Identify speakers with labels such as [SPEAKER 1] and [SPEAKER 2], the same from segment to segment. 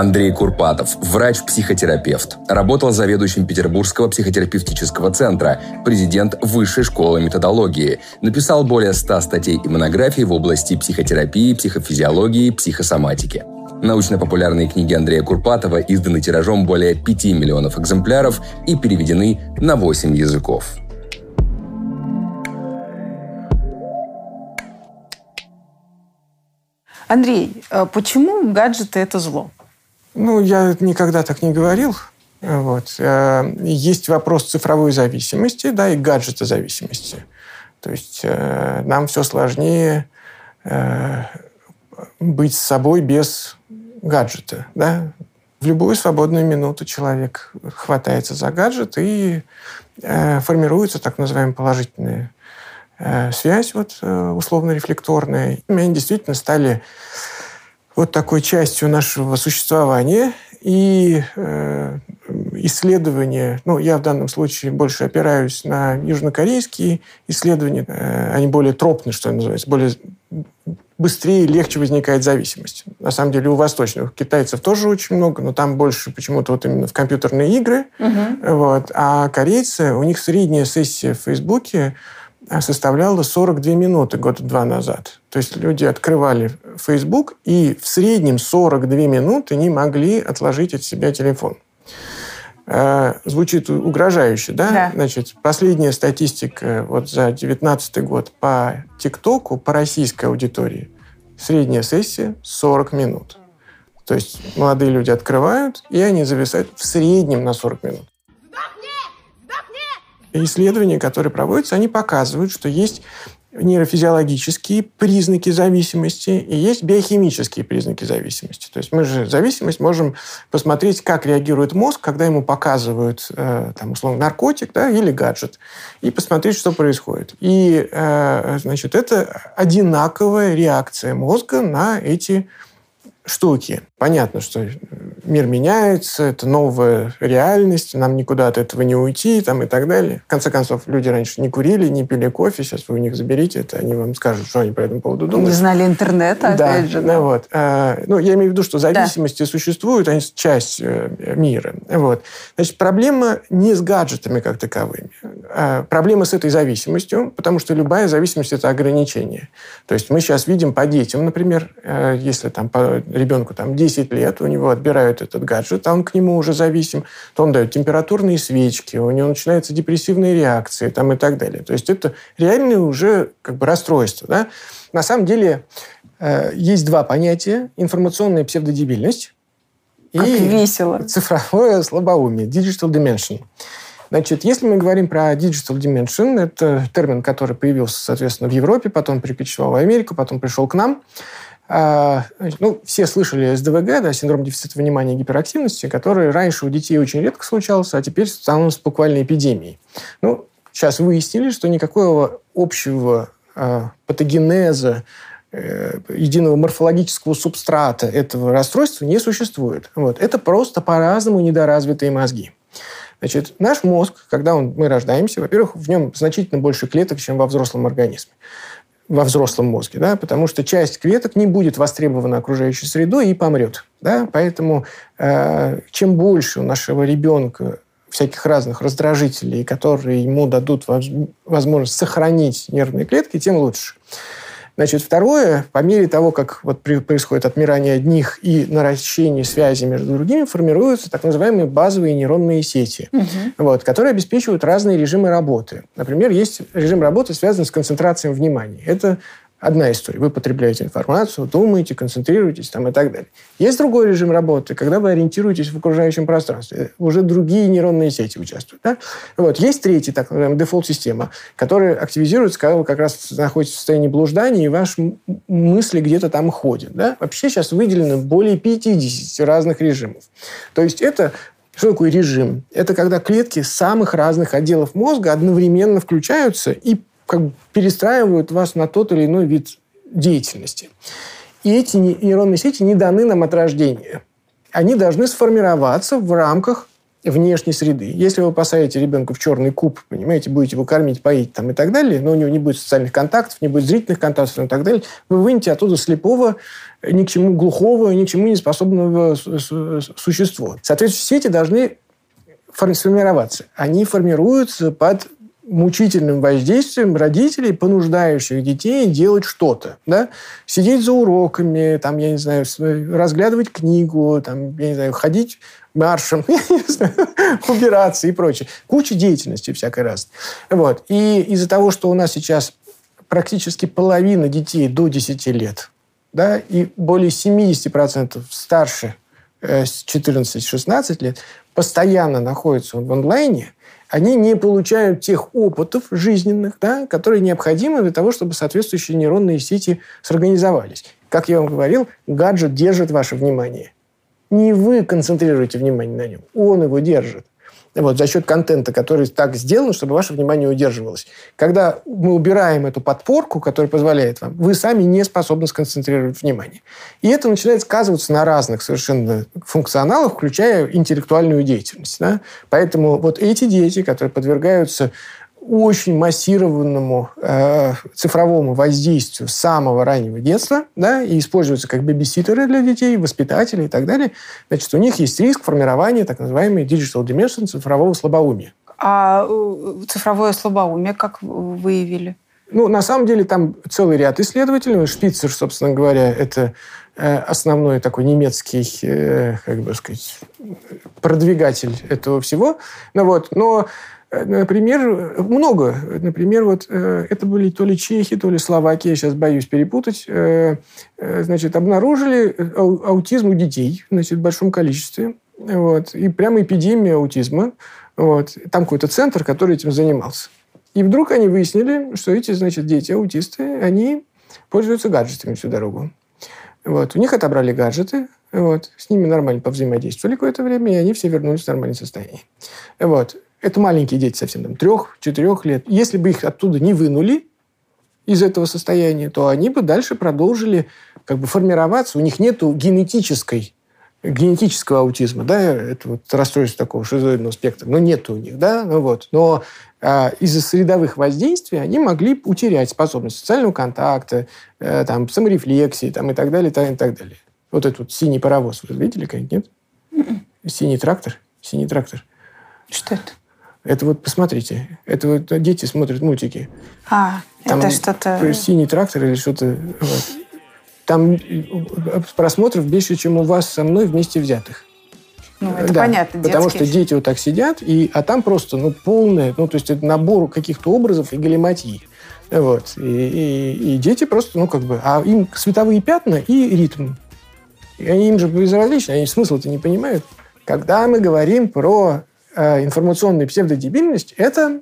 [SPEAKER 1] Андрей Курпатов, врач-психотерапевт. Работал заведующим Петербургского психотерапевтического центра, президент Высшей школы методологии. Написал более 100 статей и монографий в области психотерапии, психофизиологии, психосоматики. Научно-популярные книги Андрея Курпатова изданы тиражом более 5 миллионов экземпляров и переведены на 8 языков.
[SPEAKER 2] Андрей, а почему гаджеты – это зло?
[SPEAKER 3] Ну, я никогда так не говорил. Вот. Э, есть вопрос цифровой зависимости, да, и гаджета зависимости. То есть э, нам все сложнее э, быть с собой без гаджета, да. В любую свободную минуту человек хватается за гаджет и формируется так называемая положительная связь, вот, условно-рефлекторная. Они действительно стали вот такой частью нашего существования. И э, исследования, ну, я в данном случае больше опираюсь на южнокорейские исследования, э, они более тропные, что называется, более быстрее и легче возникает зависимость. На самом деле у восточных китайцев тоже очень много, но там больше почему-то вот именно в компьютерные игры. Угу. Вот. А корейцы, у них средняя сессия в Фейсбуке составляла 42 минуты года-два назад. То есть люди открывали Facebook, и в среднем 42 минуты не могли отложить от себя телефон. Э, звучит угрожающе, да? да? Значит, последняя статистика вот за 2019 год по ТикТоку, по российской аудитории, средняя сессия 40 минут. То есть молодые люди открывают, и они зависают в среднем на 40 минут исследования, которые проводятся, они показывают, что есть нейрофизиологические признаки зависимости и есть биохимические признаки зависимости. То есть мы же зависимость можем посмотреть, как реагирует мозг, когда ему показывают, э, там, условно, наркотик да, или гаджет, и посмотреть, что происходит. И, э, значит, это одинаковая реакция мозга на эти штуки. Понятно, что мир меняется, это новая реальность, нам никуда от этого не уйти там, и так далее. В конце концов, люди раньше не курили, не пили кофе, сейчас вы у них заберите это, они вам скажут, что они по этому поводу думают.
[SPEAKER 2] Не знали интернета,
[SPEAKER 3] да,
[SPEAKER 2] опять же.
[SPEAKER 3] Да. Ну, вот. А, ну, я имею в виду, что зависимости да. существуют, они часть э, мира. Вот. Значит, проблема не с гаджетами как таковыми. А проблема с этой зависимостью, потому что любая зависимость – это ограничение. То есть мы сейчас видим по детям, например, э, если там по ребенку там, 10 лет, у него отбирают этот гаджет, а он к нему уже зависим, то он дает температурные свечки, у него начинаются депрессивные реакции там, и так далее. То есть это реальное уже как бы расстройство. Да? На самом деле э, есть два понятия. Информационная псевдодебильность
[SPEAKER 2] как и весело.
[SPEAKER 3] цифровое слабоумие, digital dimension. Значит, если мы говорим про digital dimension, это термин, который появился, соответственно, в Европе, потом перекочевал в Америку, потом пришел к нам. А, ну, все слышали СДВГ, да, синдром дефицита внимания и гиперактивности, который раньше у детей очень редко случался, а теперь становится буквально эпидемией. Ну, сейчас выяснили, что никакого общего э, патогенеза, э, единого морфологического субстрата этого расстройства не существует. Вот. Это просто по-разному недоразвитые мозги. Значит, наш мозг, когда он, мы рождаемся, во-первых, в нем значительно больше клеток, чем во взрослом организме во взрослом мозге, да, потому что часть клеток не будет востребована окружающей средой и помрет. Да? Поэтому э, чем больше у нашего ребенка всяких разных раздражителей, которые ему дадут возможность сохранить нервные клетки, тем лучше. Значит, второе, по мере того, как вот происходит отмирание одних и наращение связи между другими, формируются так называемые базовые нейронные сети, угу. вот, которые обеспечивают разные режимы работы. Например, есть режим работы, связанный с концентрацией внимания. Это одна история. Вы потребляете информацию, думаете, концентрируетесь там и так далее. Есть другой режим работы, когда вы ориентируетесь в окружающем пространстве. Уже другие нейронные сети участвуют. Да? Вот. Есть третий, так называемый дефолт-система, которая активизируется, когда вы как раз находитесь в состоянии блуждания, и ваши мысли где-то там ходят. Да? Вообще сейчас выделено более 50 разных режимов. То есть это что такое режим? Это когда клетки самых разных отделов мозга одновременно включаются и как бы перестраивают вас на тот или иной вид деятельности. И эти нейронные сети не даны нам от рождения. Они должны сформироваться в рамках внешней среды. Если вы посадите ребенка в черный куб, понимаете, будете его кормить, поить там и так далее, но у него не будет социальных контактов, не будет зрительных контактов и так далее, вы вынете оттуда слепого, ни к чему глухого, ни к чему не способного существа. Соответственно, сети должны сформироваться. Они формируются под мучительным воздействием родителей, понуждающих детей делать что-то. Да? Сидеть за уроками, там, я не знаю, разглядывать книгу, там, я не знаю, ходить маршем, убираться и прочее. Куча деятельности всякой раз. Вот. И из-за того, что у нас сейчас практически половина детей до 10 лет, да, и более 70% старше э, 14-16 лет постоянно находятся в онлайне, они не получают тех опытов жизненных, да, которые необходимы для того, чтобы соответствующие нейронные сети сорганизовались. Как я вам говорил, гаджет держит ваше внимание. Не вы концентрируете внимание на нем, он его держит вот, за счет контента, который так сделан, чтобы ваше внимание удерживалось. Когда мы убираем эту подпорку, которая позволяет вам, вы сами не способны сконцентрировать внимание. И это начинает сказываться на разных совершенно функционалах, включая интеллектуальную деятельность. Да? Поэтому вот эти дети, которые подвергаются очень массированному э, цифровому воздействию с самого раннего детства, да, и используются как бэбиситеры для детей, воспитатели и так далее, значит, у них есть риск формирования так называемой digital dimension цифрового слабоумия.
[SPEAKER 2] А э, цифровое слабоумие как выявили?
[SPEAKER 3] Ну, на самом деле, там целый ряд исследователей. Шпицер, собственно говоря, это э, основной такой немецкий, э, как бы сказать, продвигатель этого всего. Ну, вот. Но например, много. Например, вот э, это были то ли чехи, то ли словаки, я сейчас боюсь перепутать, э, значит, обнаружили аутизм у детей, значит, в большом количестве. Вот. И прямо эпидемия аутизма. Вот. Там какой-то центр, который этим занимался. И вдруг они выяснили, что эти, значит, дети, аутисты, они пользуются гаджетами всю дорогу. Вот. У них отобрали гаджеты, вот. с ними нормально повзаимодействовали какое-то время, и они все вернулись в нормальное состояние. Вот. Это маленькие дети совсем, там, трех, четырех лет. Если бы их оттуда не вынули из этого состояния, то они бы дальше продолжили как бы формироваться. У них нет генетической генетического аутизма, да, это вот расстройство такого шизоидного спектра, но нет у них, да, ну вот. Но а, из-за средовых воздействий они могли утерять способность социального контакта, э, там, саморефлексии там, и так далее, и так, и так далее. Вот этот вот синий паровоз, вы видели как нет? М-м. Синий трактор? Синий трактор.
[SPEAKER 2] Что это?
[SPEAKER 3] Это вот посмотрите, это вот дети смотрят мультики.
[SPEAKER 2] А, Там это что-то...
[SPEAKER 3] Синий трактор или что-то. Вот. Там просмотров больше, чем у вас со мной вместе взятых.
[SPEAKER 2] Ну, это да, понятно.
[SPEAKER 3] Потому детские... что дети вот так сидят, и, а там просто ну, полное, ну, то есть это набор каких-то образов и галиматьи. Вот. И, и, и дети просто, ну, как бы, а им световые пятна и ритм. И они им же безразличны, они смысл-то не понимают. Когда мы говорим про Э, информационная псевдодебильность – это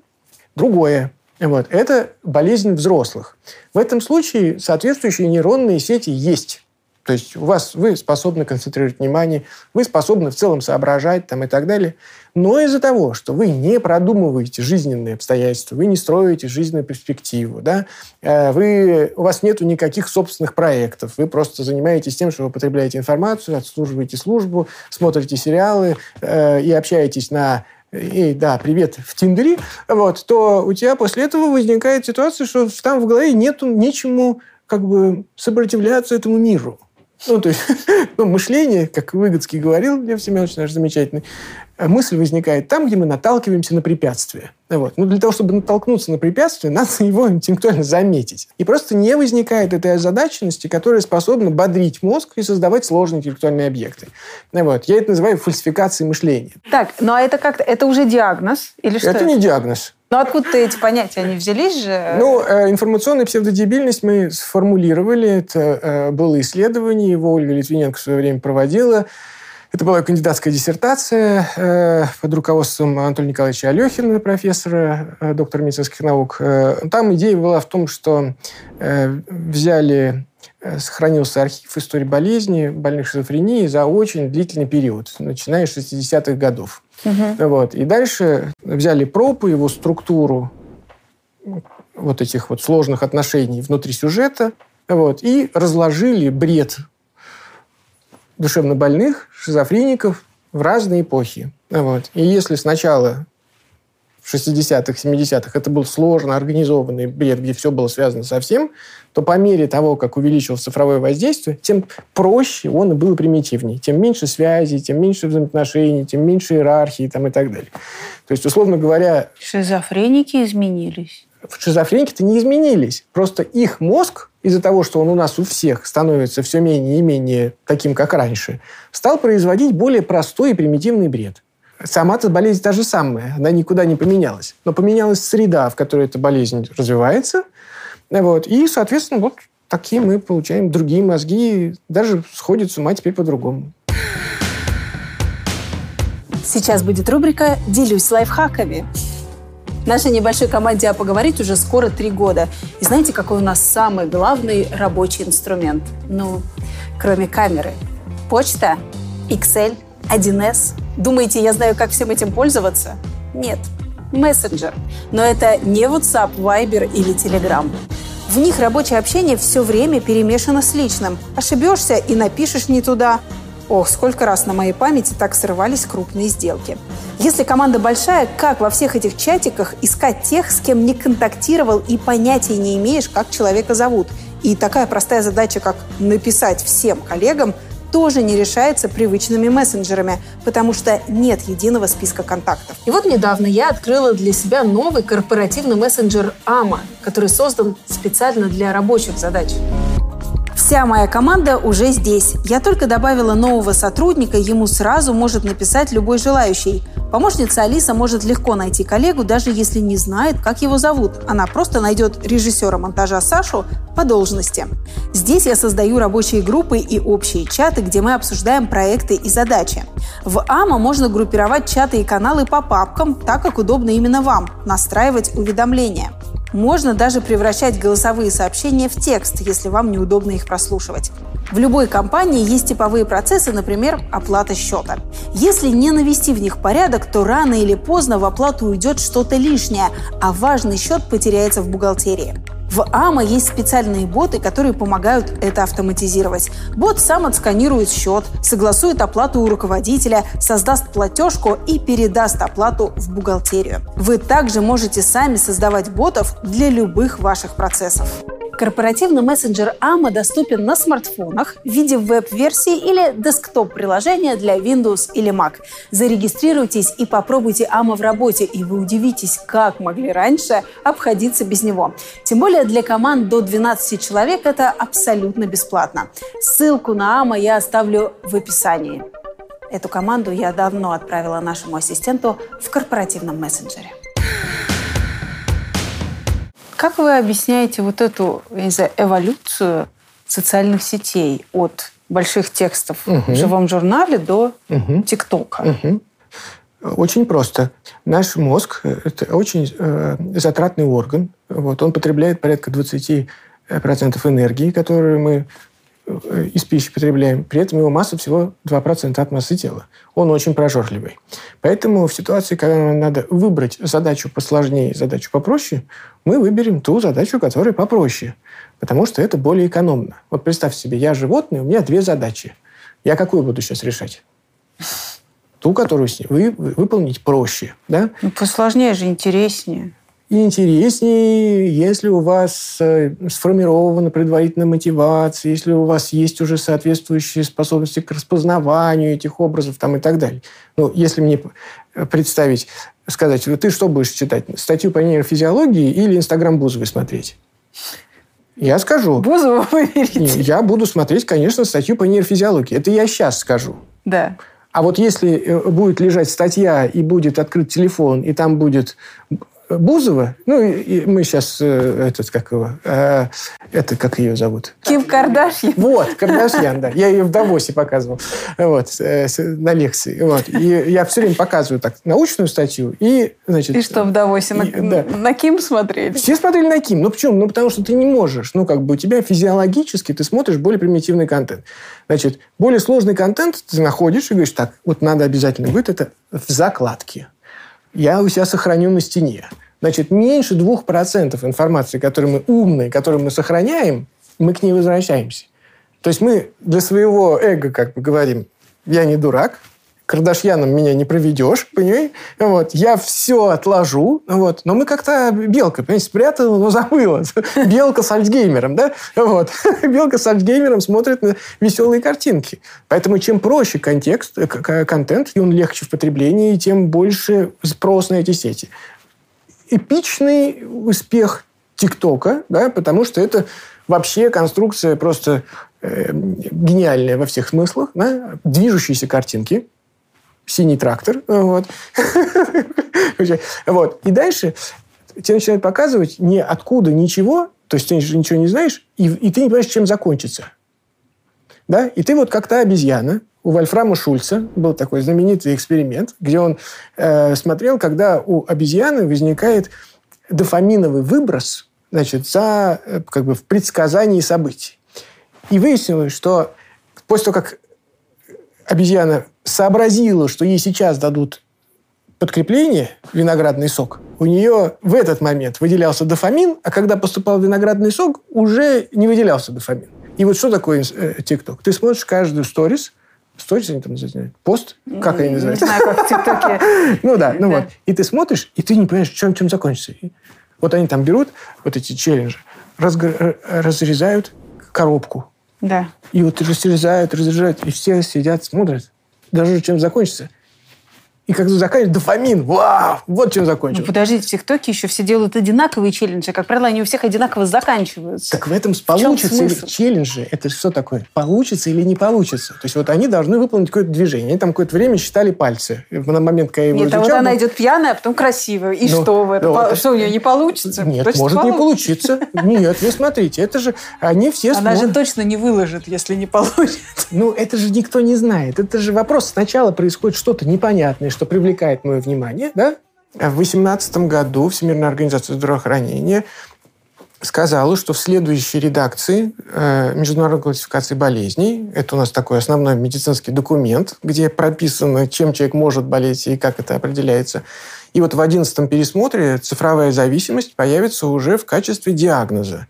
[SPEAKER 3] другое. Вот. Это болезнь взрослых. В этом случае соответствующие нейронные сети есть. То есть у вас вы способны концентрировать внимание, вы способны в целом соображать там, и так далее. Но из-за того, что вы не продумываете жизненные обстоятельства, вы не строите жизненную перспективу, да, э, вы, у вас нет никаких собственных проектов, вы просто занимаетесь тем, что вы потребляете информацию, отслуживаете службу, смотрите сериалы э, и общаетесь на эй, да, привет, в Тиндере, вот, то у тебя после этого возникает ситуация, что там в голове нету нечему как бы сопротивляться этому миру. Ну, то есть, ну, мышление, как Выгодский говорил, Лев Семенович наш замечательный, мысль возникает там, где мы наталкиваемся на препятствие. Вот. Но для того, чтобы натолкнуться на препятствие, надо его интеллектуально заметить. И просто не возникает этой озадаченности, которая способна бодрить мозг и создавать сложные интеллектуальные объекты. Вот. Я это называю фальсификацией мышления.
[SPEAKER 2] Так, ну а это как-то, это уже диагноз? Или что
[SPEAKER 3] это, это не диагноз.
[SPEAKER 2] Но откуда эти понятия, они взялись же?
[SPEAKER 3] Ну, э, информационная псевдодебильность мы сформулировали. Это э, было исследование, его Ольга Литвиненко в свое время проводила. Это была кандидатская диссертация э, под руководством Анатолия Николаевича Алехина, профессора, э, доктора медицинских наук. Э, там идея была в том, что взяли сохранился архив истории болезни, больных шизофренией за очень длительный период, начиная с 60-х годов. Угу. Вот. И дальше взяли проб, его структуру вот этих вот сложных отношений внутри сюжета, вот, и разложили бред душевнобольных, шизофреников в разные эпохи. Вот. И если сначала в 60-х, 70-х это был сложно организованный бред, где все было связано со всем, то по мере того, как увеличилось цифровое воздействие, тем проще он и был примитивнее. Тем меньше связей, тем меньше взаимоотношений, тем меньше иерархии там, и так далее. То есть, условно говоря...
[SPEAKER 2] Шизофреники изменились.
[SPEAKER 3] Шизофреники-то не изменились. Просто их мозг, из-за того, что он у нас у всех становится все менее и менее таким, как раньше, стал производить более простой и примитивный бред. Сама-то болезнь та же самая, она никуда не поменялась. Но поменялась среда, в которой эта болезнь развивается. Вот, и, соответственно, вот такие мы получаем другие мозги, даже сходят с ума теперь по-другому.
[SPEAKER 4] Сейчас будет рубрика «Делюсь лайфхаками». Нашей небольшой команде «А поговорить» уже скоро три года. И знаете, какой у нас самый главный рабочий инструмент? Ну, кроме камеры. Почта, Excel, 1С – Думаете, я знаю, как всем этим пользоваться? Нет. Мессенджер. Но это не WhatsApp, Viber или Telegram. В них рабочее общение все время перемешано с личным. Ошибешься и напишешь не туда. Ох, сколько раз на моей памяти так срывались крупные сделки. Если команда большая, как во всех этих чатиках искать тех, с кем не контактировал и понятия не имеешь, как человека зовут? И такая простая задача, как написать всем коллегам – тоже не решается привычными мессенджерами, потому что нет единого списка контактов. И вот недавно я открыла для себя новый корпоративный мессенджер AMA, который создан специально для рабочих задач. Вся моя команда уже здесь. Я только добавила нового сотрудника, ему сразу может написать любой желающий. Помощница Алиса может легко найти коллегу, даже если не знает, как его зовут. Она просто найдет режиссера монтажа Сашу по должности. Здесь я создаю рабочие группы и общие чаты, где мы обсуждаем проекты и задачи. В АМА можно группировать чаты и каналы по папкам, так как удобно именно вам, настраивать уведомления. Можно даже превращать голосовые сообщения в текст, если вам неудобно их прослушивать. В любой компании есть типовые процессы, например, оплата счета. Если не навести в них порядок, то рано или поздно в оплату уйдет что-то лишнее, а важный счет потеряется в бухгалтерии. В АМА есть специальные боты, которые помогают это автоматизировать. Бот сам отсканирует счет, согласует оплату у руководителя, создаст платежку и передаст оплату в бухгалтерию. Вы также можете сами создавать ботов для любых ваших процессов. Корпоративный мессенджер AMA доступен на смартфонах в виде веб-версии или десктоп-приложения для Windows или Mac. Зарегистрируйтесь и попробуйте AMA в работе, и вы удивитесь, как могли раньше обходиться без него. Тем более для команд до 12 человек это абсолютно бесплатно. Ссылку на AMA я оставлю в описании. Эту команду я давно отправила нашему ассистенту в корпоративном мессенджере.
[SPEAKER 2] Как вы объясняете вот эту, я не знаю, эволюцию социальных сетей от больших текстов угу. в живом журнале до угу. ТикТока?
[SPEAKER 3] Угу. Очень просто. Наш мозг – это очень э, затратный орган. Вот, он потребляет порядка 20% энергии, которую мы Э, из пищи потребляем, при этом его масса всего 2% от массы тела. Он очень прожорливый. Поэтому в ситуации, когда надо выбрать задачу посложнее, задачу попроще, мы выберем ту задачу, которая попроще, потому что это более экономно. Вот представь себе, я животное, у меня две задачи. Я какую буду сейчас решать? Ту, которую вы, выполнить проще. Да?
[SPEAKER 2] Ну, посложнее же, интереснее
[SPEAKER 3] и интереснее, если у вас э, сформирована предварительная мотивация, если у вас есть уже соответствующие способности к распознаванию этих образов там, и так далее. Ну, если мне представить, сказать, ты что будешь читать, статью по нейрофизиологии или Инстаграм Бузовой смотреть? Я скажу.
[SPEAKER 2] Бузову выберите.
[SPEAKER 3] Я буду смотреть, конечно, статью по нейрофизиологии. Это я сейчас скажу.
[SPEAKER 2] Да.
[SPEAKER 3] А вот если э, будет лежать статья и будет открыт телефон, и там будет Бузова, ну, и мы сейчас, э, этот, как его, э, это, как ее зовут?
[SPEAKER 2] Ким Кардашьян.
[SPEAKER 3] Вот, Кардашьян, да. Я ее в Давосе показывал, вот, э, на лекции. Вот. И я все время показываю так научную статью и, значит...
[SPEAKER 2] И что в Давосе? На, и, да. на Ким смотрели?
[SPEAKER 3] Все смотрели на Ким. Ну, почему? Ну, потому что ты не можешь. Ну, как бы у тебя физиологически ты смотришь более примитивный контент. Значит, более сложный контент ты находишь и говоришь, так, вот надо обязательно быть это в закладке я у себя сохраню на стене. Значит, меньше 2% информации, которую мы умные, которую мы сохраняем, мы к ней возвращаемся. То есть мы для своего эго как бы говорим, я не дурак, Кардашьяном меня не проведешь, понимаешь? Вот. Я все отложу, вот. Но мы как-то белка, понимаете, спрятала, но забыла. Белка с Альцгеймером, да? Вот. Белка с Альцгеймером смотрит на веселые картинки. Поэтому чем проще контекст, э, контент, и он легче в потреблении, тем больше спрос на эти сети. Эпичный успех ТикТока, да, потому что это вообще конструкция просто э, гениальная во всех смыслах, да? движущиеся картинки, синий трактор. Вот. вот. И дальше тебе начинают показывать не откуда ничего, то есть ты ничего не знаешь, и, и ты не понимаешь, чем закончится. Да? И ты вот как то обезьяна, у Вольфрама Шульца был такой знаменитый эксперимент, где он э, смотрел, когда у обезьяны возникает дофаминовый выброс значит, за, э, как бы, в предсказании событий. И выяснилось, что после того, как обезьяна сообразила, что ей сейчас дадут подкрепление, виноградный сок, у нее в этот момент выделялся дофамин, а когда поступал виноградный сок, уже не выделялся дофамин. И вот что такое э, ТикТок? Ты смотришь каждую сторис, сторис они там называют, пост, как они называют?
[SPEAKER 2] Не знаю, как в ТикТоке.
[SPEAKER 3] Ну да, ну вот. И ты смотришь, и ты не понимаешь, чем, чем закончится. Вот они там берут вот эти челленджи, разрезают коробку,
[SPEAKER 2] да.
[SPEAKER 3] И вот разрезают, разрезают, и все сидят, смотрят. Даже чем закончится. И когда заканчивается, дофамин, вау, вот чем закончилось.
[SPEAKER 2] Ну, подождите, в ТикТоке еще все делают одинаковые челленджи. Как правило, они у всех одинаково заканчиваются.
[SPEAKER 3] Так в этом в получится или челленджи, это что такое? Получится или не получится? То есть вот они должны выполнить какое-то движение. Они там какое-то время считали пальцы. На момент, когда я его
[SPEAKER 2] Нет,
[SPEAKER 3] изучал,
[SPEAKER 2] а вот она идет пьяная, а потом красивая. И ну, что в этом? Ну, что у нее не получится?
[SPEAKER 3] Нет, точно может получится. не получиться. Нет, вы смотрите, это же они все
[SPEAKER 2] Она же точно не выложит, если не получится.
[SPEAKER 3] Ну, это же никто не знает. Это же вопрос. Сначала происходит что-то непонятное, что привлекает мое внимание, да? В 2018 году Всемирная организация здравоохранения сказала, что в следующей редакции э, Международной классификации болезней, это у нас такой основной медицинский документ, где прописано, чем человек может болеть и как это определяется. И вот в одиннадцатом пересмотре цифровая зависимость появится уже в качестве диагноза.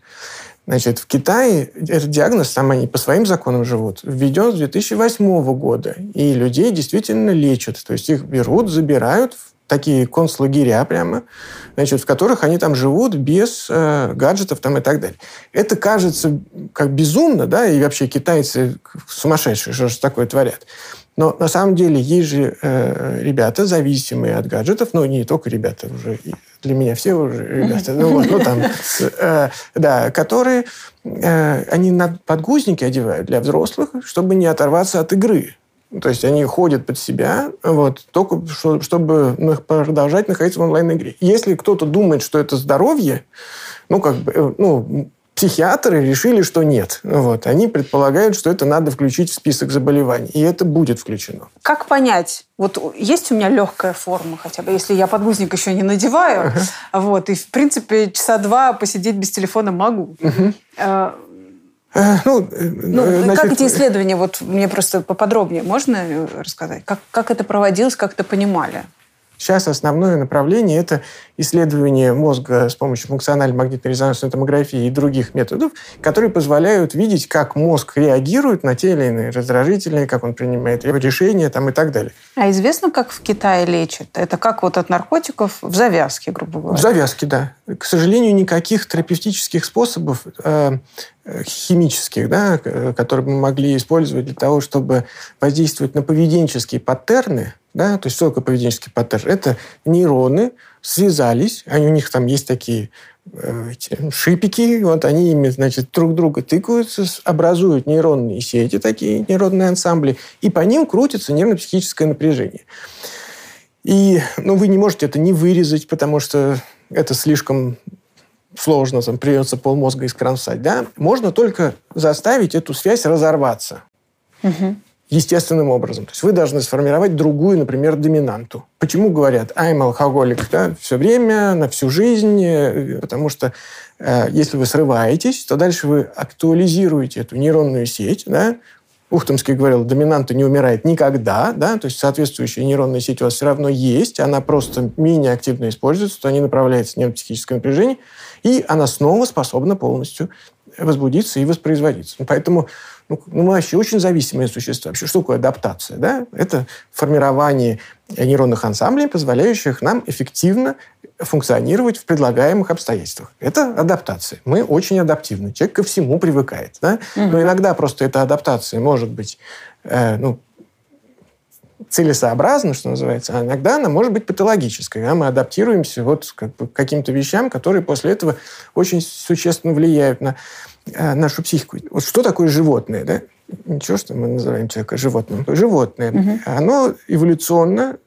[SPEAKER 3] Значит, в Китае этот диагноз, там они по своим законам живут, введен с 2008 года. И людей действительно лечат. То есть их берут, забирают в такие концлагеря прямо, значит, в которых они там живут без э, гаджетов там и так далее. Это кажется как безумно, да, и вообще китайцы сумасшедшие, что же такое творят. Но на самом деле есть же э, ребята, зависимые от гаджетов, ну, не только ребята уже, для меня все уже ребята, ну, вот, ну там, э, да, которые, э, они на подгузники одевают для взрослых, чтобы не оторваться от игры. То есть они ходят под себя, вот, только чтобы продолжать находиться в онлайн-игре. Если кто-то думает, что это здоровье, ну, как бы, э, ну, Психиатры решили, что нет. Вот. Они предполагают, что это надо включить в список заболеваний. И это будет включено.
[SPEAKER 2] Как понять? Вот есть у меня легкая форма хотя бы, если я подгузник еще не надеваю. Uh-huh. Вот, и, в принципе, часа два посидеть без телефона могу.
[SPEAKER 3] Uh, ну,
[SPEAKER 2] ну значит... как эти исследования, вот мне просто поподробнее можно рассказать? Как, как это проводилось, как это понимали?
[SPEAKER 3] Сейчас основное направление – это исследование мозга с помощью функциональной магнитно-резонансной томографии и других методов, которые позволяют видеть, как мозг реагирует на те или иные раздражители, как он принимает решения там, и так далее.
[SPEAKER 2] А известно, как в Китае лечат? Это как вот от наркотиков в завязке, грубо говоря?
[SPEAKER 3] В завязке, да. К сожалению, никаких терапевтических способов э, химических, да, которые мы могли использовать для того, чтобы воздействовать на поведенческие паттерны, да, то есть что поведенческий паттерн? Это нейроны связались, они, у них там есть такие э, эти шипики, вот они ими, значит, друг друга тыкаются, образуют нейронные сети, такие нейронные ансамбли, и по ним крутится нервно-психическое напряжение. И ну, вы не можете это не вырезать, потому что это слишком сложно, там придется полмозга искромсать, да? Можно только заставить эту связь разорваться. Угу естественным образом. То есть вы должны сформировать другую, например, доминанту. Почему говорят «I'm alcoholic» да, все время, на всю жизнь? Э, потому что э, если вы срываетесь, то дальше вы актуализируете эту нейронную сеть, да, Ухтомский говорил, доминанта не умирает никогда, да, то есть соответствующая нейронная сеть у вас все равно есть, она просто менее активно используется, то они направляются в нервно-психическое напряжение, и она снова способна полностью возбудиться и воспроизводиться. Поэтому ну, мы вообще очень зависимые существа. Вообще, что такое адаптация? Да? Это формирование нейронных ансамблей, позволяющих нам эффективно функционировать в предлагаемых обстоятельствах. Это адаптация. Мы очень адаптивны. Человек ко всему привыкает. Да? Угу. Но иногда просто эта адаптация может быть э, ну, целесообразна, что называется, а иногда она может быть патологической. Да? Мы адаптируемся вот как бы, к каким-то вещам, которые после этого очень существенно влияют на нашу психику. Вот что такое животное? Да? Ничего, что мы называем человека животным. Животное. Угу. Оно эволюционно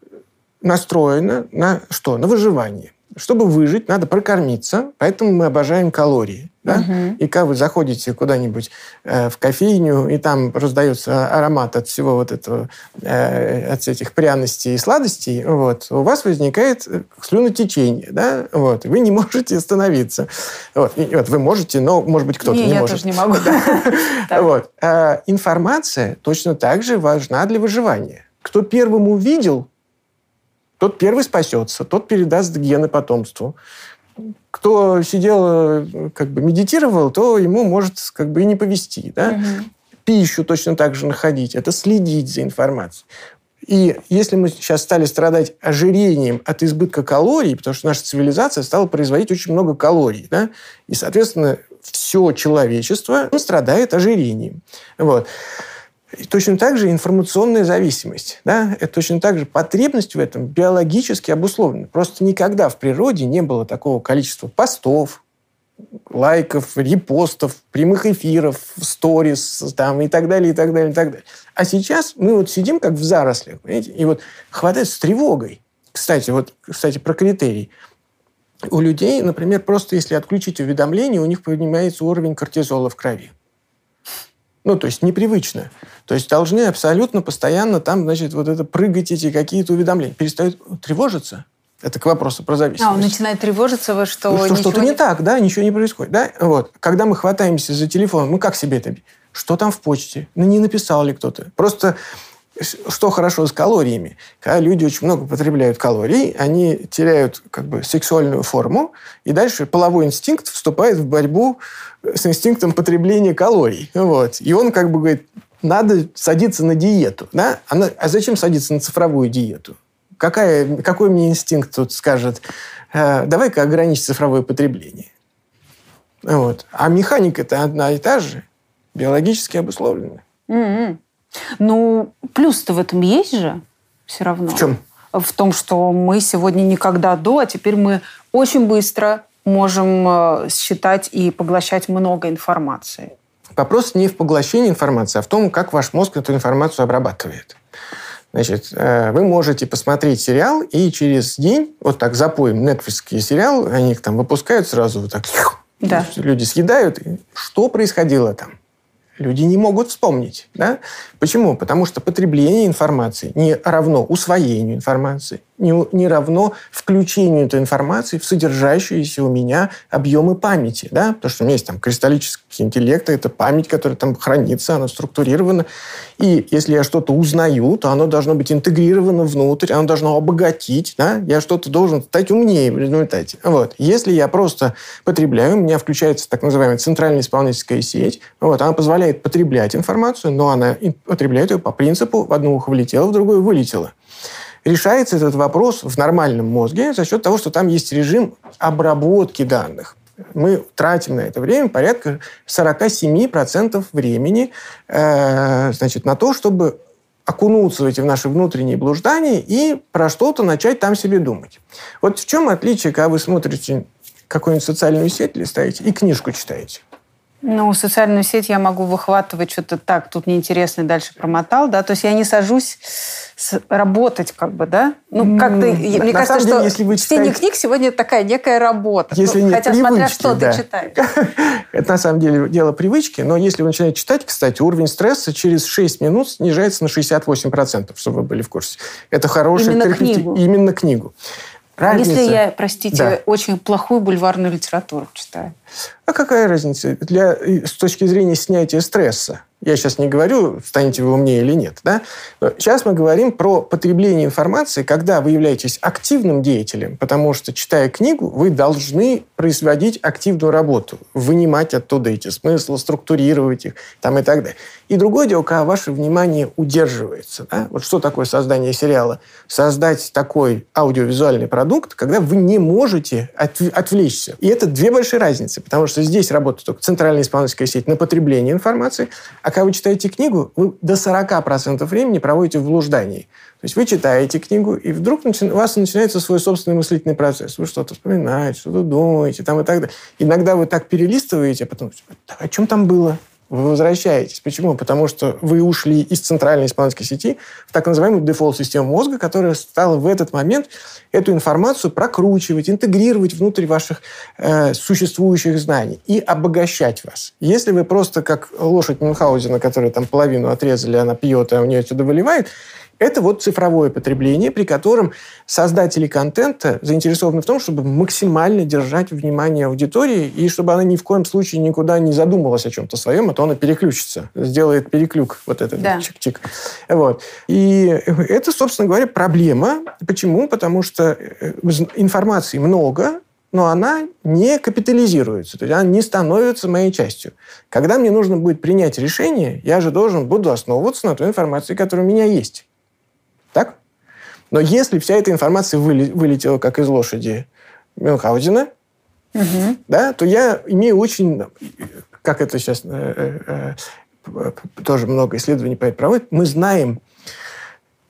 [SPEAKER 3] настроено на что? На выживание. Чтобы выжить, надо прокормиться, поэтому мы обожаем калории. Да? Угу. И когда вы заходите куда-нибудь э, в кофейню, и там раздается аромат от всего вот этого, э, от этих пряностей и сладостей, вот, у вас возникает слюнотечение, да, вот, вы не можете остановиться. Вот, и, вот, вы можете, но, может быть, кто-то не, не
[SPEAKER 2] я
[SPEAKER 3] может.
[SPEAKER 2] тоже не могу.
[SPEAKER 3] Вот. А информация точно так же важна для выживания. Кто первым увидел тот первый спасется, тот передаст гены потомству. Кто сидел, как бы медитировал, то ему может как бы и не повести. Да? Угу. Пищу точно так же находить. Это следить за информацией. И если мы сейчас стали страдать ожирением от избытка калорий, потому что наша цивилизация стала производить очень много калорий, да, и, соответственно, все человечество страдает ожирением. Вот. И точно так же информационная зависимость. Да? Это точно так же потребность в этом биологически обусловлена. Просто никогда в природе не было такого количества постов, лайков, репостов, прямых эфиров, сторис там, и так далее, и так далее, и так далее. А сейчас мы вот сидим как в зарослях, понимаете, и вот хватает с тревогой. Кстати, вот, кстати, про критерий. У людей, например, просто если отключить уведомления, у них поднимается уровень кортизола в крови. Ну, то есть непривычно. То есть должны абсолютно постоянно там, значит, вот это прыгать эти какие-то уведомления. Перестают тревожиться. Это к вопросу про зависимость.
[SPEAKER 2] А, он начинает тревожиться, вы что...
[SPEAKER 3] Ну, что что-то не... не так, да, ничего не происходит. Да? Вот. Когда мы хватаемся за телефон, мы как себе это... Что там в почте? Ну, не написал ли кто-то? Просто что хорошо с калориями? Когда люди очень много потребляют калорий, они теряют как бы сексуальную форму, и дальше половой инстинкт вступает в борьбу с инстинктом потребления калорий. Вот. И он как бы говорит, надо садиться на диету. Да? А, а зачем садиться на цифровую диету? Какая, какой мне инстинкт тут скажет, э, давай-ка ограничь цифровое потребление. Вот. А механика-то одна и та же, биологически обусловленная.
[SPEAKER 2] Mm-hmm. Ну, плюс-то в этом есть же все равно.
[SPEAKER 3] В чем?
[SPEAKER 2] В том, что мы сегодня никогда до, а теперь мы очень быстро можем э, считать и поглощать много информации.
[SPEAKER 3] Вопрос не в поглощении информации, а в том, как ваш мозг эту информацию обрабатывает. Значит, э, вы можете посмотреть сериал, и через день, вот так запоем, нетфликсский сериал, они их там выпускают сразу вот так, да. люди съедают. Что происходило там? Люди не могут вспомнить. Да? Почему? Потому что потребление информации не равно усвоению информации, не, не равно включению этой информации в содержащиеся у меня объемы памяти. Да? Потому что у меня есть там кристаллический интеллект, это память, которая там хранится, она структурирована. И если я что-то узнаю, то оно должно быть интегрировано внутрь, оно должно обогатить. Да? Я что-то должен стать умнее в результате. Вот. Если я просто потребляю, у меня включается так называемая центральная исполнительская сеть, вот, она позволяет потреблять информацию, но она потребляет ее по принципу в одно ухо влетело, в другое вылетело решается этот вопрос в нормальном мозге за счет того, что там есть режим обработки данных. Мы тратим на это время порядка 47% времени э, значит, на то, чтобы окунуться в эти наши внутренние блуждания и про что-то начать там себе думать. Вот в чем отличие, когда вы смотрите какую-нибудь социальную сеть, листаете и книжку читаете?
[SPEAKER 2] Ну, социальную сеть я могу выхватывать что-то так, тут неинтересно, и дальше промотал, да, то есть я не сажусь работать, как бы, да? Ну, как-то, mm, мне кажется, деле, что если вы читаете... чтение книг сегодня такая некая работа.
[SPEAKER 3] Если
[SPEAKER 2] ну,
[SPEAKER 3] нет
[SPEAKER 2] хотя
[SPEAKER 3] привычки,
[SPEAKER 2] смотря что
[SPEAKER 3] да.
[SPEAKER 2] ты читаешь.
[SPEAKER 3] Это на самом деле дело привычки, но если вы начинаете читать, кстати, уровень стресса через 6 минут снижается на 68%, чтобы вы были в курсе. Это хорошая
[SPEAKER 2] Именно книгу.
[SPEAKER 3] Именно книгу.
[SPEAKER 2] Разница. Если я, простите, да. очень плохую бульварную литературу читаю.
[SPEAKER 3] А какая разница? Для, с точки зрения снятия стресса. Я сейчас не говорю, станете вы умнее или нет. Да? Но сейчас мы говорим про потребление информации, когда вы являетесь активным деятелем, потому что, читая книгу, вы должны производить активную работу, вынимать оттуда эти смыслы, структурировать их там, и так далее. И другое дело, когда ваше внимание удерживается. Да? Вот что такое создание сериала? Создать такой аудиовизуальный продукт, когда вы не можете отвлечься. И это две большие разницы, потому что здесь работает только центральная исполнительская сеть на потребление информации, а когда вы читаете книгу, вы до 40% времени проводите в блуждании. То есть вы читаете книгу, и вдруг у вас начинается свой собственный мыслительный процесс. Вы что-то вспоминаете, что-то думаете, там и так далее. Иногда вы так перелистываете, а потом, о чем там было? Вы возвращаетесь. Почему? Потому что вы ушли из центральной испанской сети в так называемую дефолт-систему мозга, которая стала в этот момент эту информацию прокручивать, интегрировать внутрь ваших э, существующих знаний и обогащать вас. Если вы просто как лошадь Мюнхгаузена, которая там половину отрезали, она пьет, а у нее отсюда выливает, это вот цифровое потребление, при котором создатели контента заинтересованы в том, чтобы максимально держать внимание аудитории и чтобы она ни в коем случае никуда не задумалась о чем-то своем, а то она переключится, сделает переклюк вот этот да. чик-чик. Вот. И это, собственно говоря, проблема. Почему? Потому что э, информации много, но она не капитализируется, то есть она не становится моей частью. Когда мне нужно будет принять решение, я же должен буду основываться на той информации, которая у меня есть. Так? Но если вся эта информация вылетела как из лошади Мюнхгаузена, угу. да, то я имею очень, как это сейчас э, э, э, тоже много исследований по проводят, мы знаем,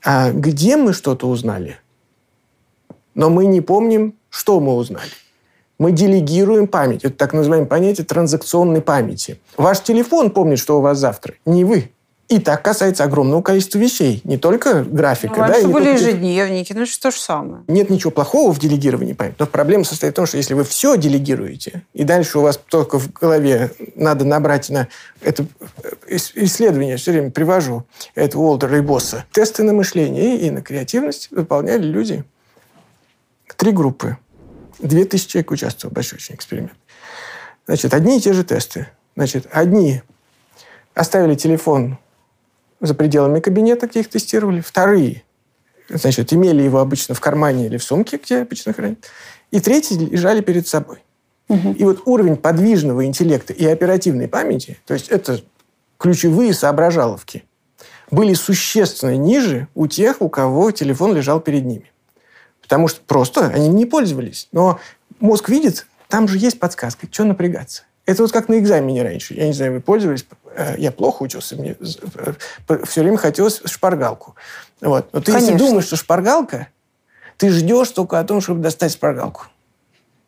[SPEAKER 3] а где мы что-то узнали, но мы не помним, что мы узнали. Мы делегируем память. Это так называемое понятие транзакционной памяти. Ваш телефон помнит, что у вас завтра, не вы. И так касается огромного количества вещей. Не только графика. Ну,
[SPEAKER 2] да, раньше были только... ежедневники, ну что же самое.
[SPEAKER 3] Нет ничего плохого в делегировании. Но проблема состоит в том, что если вы все делегируете, и дальше у вас только в голове надо набрать на... Это исследование все время привожу, это Уолтера и Босса. Тесты на мышление и на креативность выполняли люди. Три группы. Две тысячи человек участвовало. Большой очень эксперимент. Значит, одни и те же тесты. Значит, одни оставили телефон за пределами кабинета, где их тестировали. Вторые, значит, имели его обычно в кармане или в сумке, где обычно хранят. И третьи лежали перед собой. Угу. И вот уровень подвижного интеллекта и оперативной памяти, то есть это ключевые соображаловки, были существенно ниже у тех, у кого телефон лежал перед ними. Потому что просто они не пользовались. Но мозг видит, там же есть подсказка, что напрягаться. Это вот как на экзамене раньше. Я не знаю, вы пользовались. Э, я плохо учился. Мне э, все время хотелось шпаргалку. Вот. Но ты Конечно. если думаешь, что шпаргалка, ты ждешь только о том, чтобы достать шпаргалку.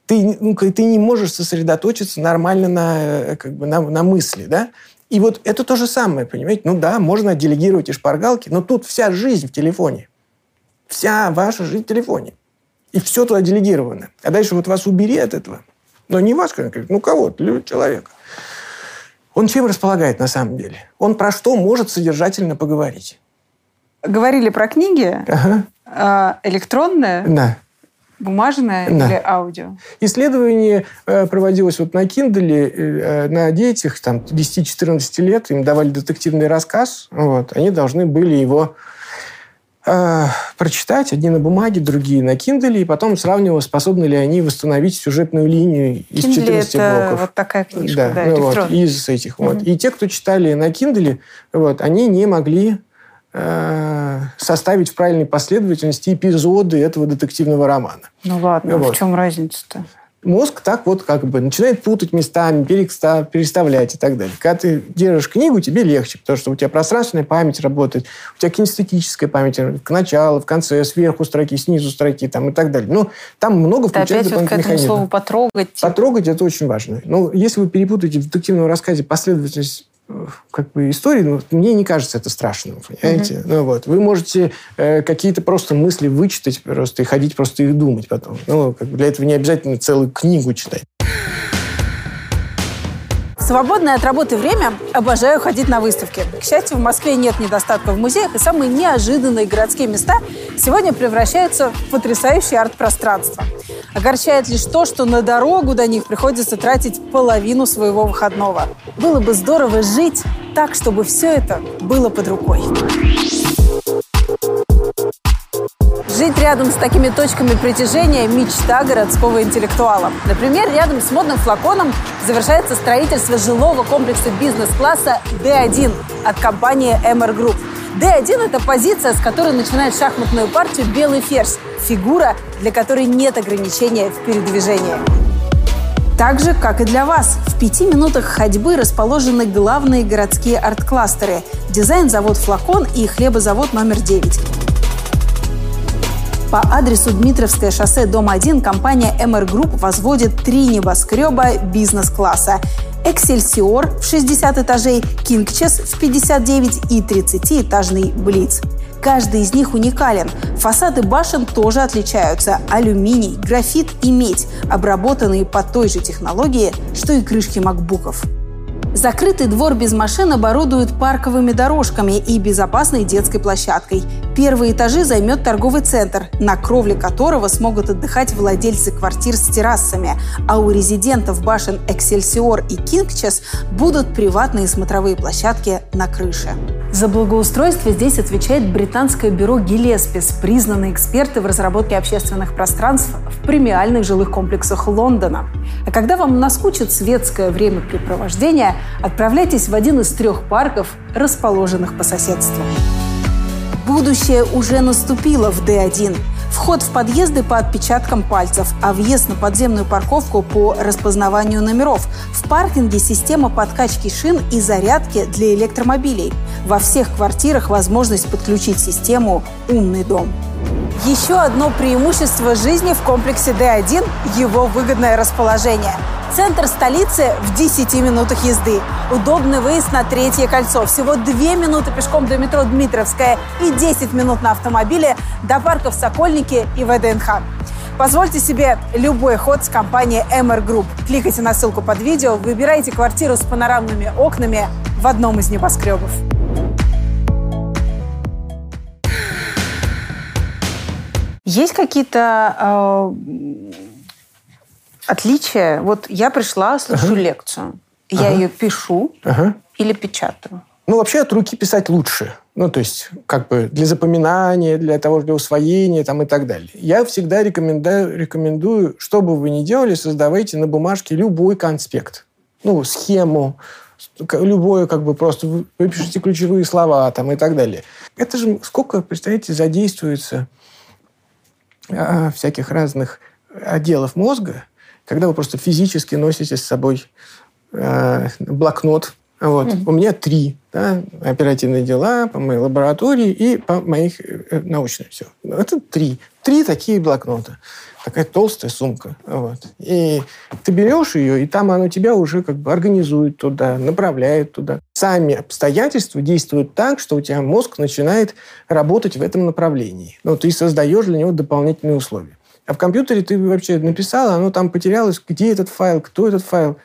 [SPEAKER 3] Ты, ну, ты не можешь сосредоточиться нормально на, э, как бы, на, на мысли, да? И вот это то же самое, понимаете? Ну да, можно делегировать и шпаргалки, но тут вся жизнь в телефоне. Вся ваша жизнь в телефоне. И все туда делегировано. А дальше вот вас убери от этого – но не вас конкретно, ну кого-то, человека. Он чем располагает на самом деле? Он про что может содержательно поговорить?
[SPEAKER 2] Говорили про книги. Ага. А, электронные?
[SPEAKER 3] Да.
[SPEAKER 2] Бумажное да. или аудио?
[SPEAKER 3] Исследование э, проводилось вот на Kindle э, на детях там, 10-14 лет. Им давали детективный рассказ. Вот. Они должны были его э, прочитать, одни на бумаге, другие на Kindle, и потом сравнивал, способны ли они восстановить сюжетную линию из Kindle 14 это блоков.
[SPEAKER 2] вот такая книжка, да, да
[SPEAKER 3] ну, вот, из этих. Угу. Вот. И те, кто читали на Kindle, вот, они не могли э, составить в правильной последовательности эпизоды этого детективного романа.
[SPEAKER 2] Ну ладно, вот. в чем разница-то?
[SPEAKER 3] Мозг так вот как бы начинает путать местами, переставлять и так далее. Когда ты держишь книгу, тебе легче, потому что у тебя пространственная память работает, у тебя кинестетическая память к началу, в конце, сверху строки, снизу строки там, и так далее. Ну, там много включается
[SPEAKER 2] опять вот к этому слову «потрогать».
[SPEAKER 3] Потрогать – это очень важно. Ну, если вы перепутаете в детективном рассказе последовательность как бы истории, ну, мне не кажется это страшным, понимаете? Mm-hmm. Ну, вот. Вы можете э, какие-то просто мысли вычитать просто и ходить просто их думать потом. Ну, как бы для этого не обязательно целую книгу читать.
[SPEAKER 4] Свободное от работы время обожаю ходить на выставки. К счастью, в Москве нет недостатка в музеях, и самые неожиданные городские места сегодня превращаются в потрясающее арт-пространство. Огорчает лишь то, что на дорогу до них приходится тратить половину своего выходного. Было бы здорово жить так, чтобы все это было под рукой. Жить рядом с такими точками притяжения – мечта городского интеллектуала. Например, рядом с модным флаконом завершается строительство жилого комплекса бизнес-класса D1 от компании MR Group. D1 – это позиция, с которой начинает шахматную партию белый ферзь – фигура, для которой нет ограничения в передвижении. Так же, как и для вас, в пяти минутах ходьбы расположены главные городские арт-кластеры – дизайн-завод «Флакон» и хлебозавод номер 9. По адресу Дмитровское шоссе, дом 1, компания MR Group возводит три небоскреба бизнес-класса. Эксельсиор в 60 этажей, Кингчес в 59 и 30-этажный Блиц. Каждый из них уникален. Фасады башен тоже отличаются. Алюминий, графит и медь, обработанные по той же технологии, что и крышки макбуков. Закрытый двор без машин оборудуют парковыми дорожками и безопасной детской площадкой. Первые этажи займет торговый центр, на кровле которого смогут отдыхать владельцы квартир с террасами, а у резидентов башен «Эксельсиор» и «Кингчес» будут приватные смотровые площадки на крыше. За благоустройство здесь отвечает британское бюро «Гиллеспис», признанные эксперты в разработке общественных пространств в премиальных жилых комплексах Лондона. А когда вам наскучит светское времяпрепровождение, отправляйтесь в один из трех парков, расположенных по соседству. Будущее уже наступило в D1. Вход в подъезды по отпечаткам пальцев, а въезд на подземную парковку по распознаванию номеров. В паркинге система подкачки шин и зарядки для электромобилей. Во всех квартирах возможность подключить систему «Умный дом». Еще одно преимущество жизни в комплексе D1 – его выгодное расположение. Центр столицы в 10 минутах езды. Удобный выезд на Третье кольцо. Всего 2 минуты пешком до метро Дмитровская и 10 минут на автомобиле до парков Сокольники и ВДНХ. Позвольте себе любой ход с компанией MR Group. Кликайте на ссылку под видео, выбирайте квартиру с панорамными окнами в одном из небоскребов.
[SPEAKER 2] Есть какие-то э, отличия? Вот я пришла, слышу ага. лекцию. Я ага. ее пишу ага. или печатаю?
[SPEAKER 3] Ну, вообще от руки писать лучше. Ну, то есть, как бы для запоминания, для того, для усвоения там, и так далее. Я всегда рекомендую, рекомендую, что бы вы ни делали, создавайте на бумажке любой конспект. Ну, схему, любое, как бы просто вы пишете ключевые слова там, и так далее. Это же сколько, представляете, задействуется всяких разных отделов мозга, когда вы просто физически носите с собой э, блокнот. Вот. Mm-hmm. У меня три. Да, оперативные дела по моей лаборатории и по моих э, научным все. Это три. Три такие блокнота. Такая толстая сумка. Вот. И ты берешь ее, и там оно тебя уже как бы организует туда, направляет туда. Сами обстоятельства действуют так, что у тебя мозг начинает работать в этом направлении. Ну, ты создаешь для него дополнительные условия. А в компьютере ты вообще написал, оно там потерялось, где этот файл, кто этот файл,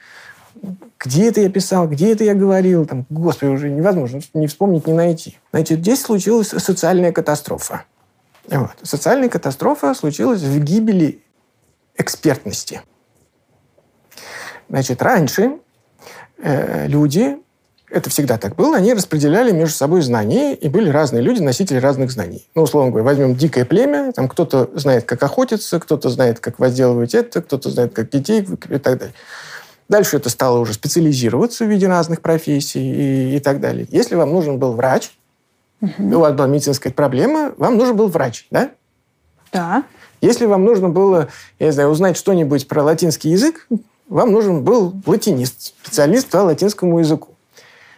[SPEAKER 3] где это я писал, где это я говорил. Там, господи, уже невозможно не вспомнить, не найти. Значит, здесь случилась социальная катастрофа. Вот. Социальная катастрофа случилась в гибели экспертности. Значит, раньше э, люди это всегда так было, они распределяли между собой знания, и были разные люди, носители разных знаний. Ну, условно говоря, возьмем дикое племя, там кто-то знает, как охотиться, кто-то знает, как возделывать это, кто-то знает, как детей и так далее. Дальше это стало уже специализироваться в виде разных профессий и, и так далее. Если вам нужен был врач, угу. у вас была медицинская проблема, вам нужен был врач, да?
[SPEAKER 2] Да.
[SPEAKER 3] Если вам нужно было, я не знаю, узнать что-нибудь про латинский язык, вам нужен был латинист, специалист по латинскому языку.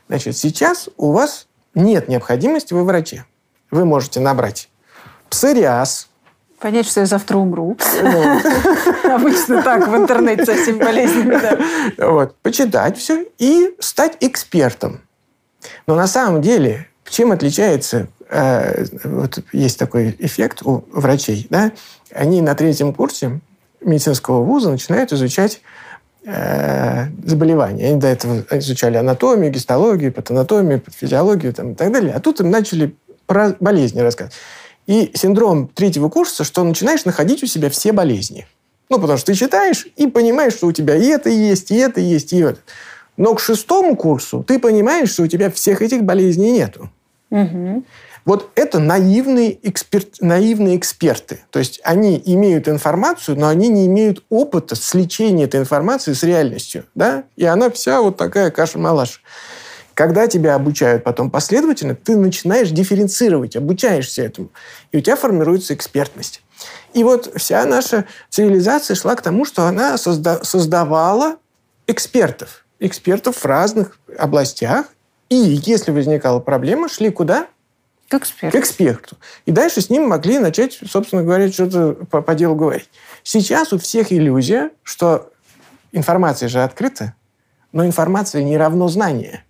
[SPEAKER 3] Значит, сейчас у вас нет необходимости во враче. Вы можете набрать псориаз,
[SPEAKER 2] Понять, что я завтра умру. Обычно так в интернете со всеми болезнями.
[SPEAKER 3] Вот. Почитать все и стать экспертом. Но на самом деле, чем отличается... Э, вот есть такой эффект у врачей. Да? Они на третьем курсе медицинского вуза начинают изучать Э, заболевания. Они до этого изучали анатомию, гистологию, патанатомию, физиологию там, и так далее. А тут им начали про болезни рассказывать. И синдром третьего курса, что начинаешь находить у себя все болезни. Ну, потому что ты читаешь и понимаешь, что у тебя и это есть, и это есть, и это. Но к шестому курсу ты понимаешь, что у тебя всех этих болезней нету. Угу. Вот это наивные, эксперт, наивные эксперты. То есть они имеют информацию, но они не имеют опыта сличения этой информации с реальностью. Да? И она вся вот такая каша-малаш. Когда тебя обучают потом последовательно, ты начинаешь дифференцировать, обучаешься этому. И у тебя формируется экспертность. И вот вся наша цивилизация шла к тому, что она созда- создавала экспертов. Экспертов в разных областях. И если возникала проблема, шли куда?
[SPEAKER 2] К эксперту.
[SPEAKER 3] К эксперту. И дальше с ним могли начать, собственно говоря, что-то по, по делу говорить. Сейчас у всех иллюзия, что информация же открыта, но информация не равно знание.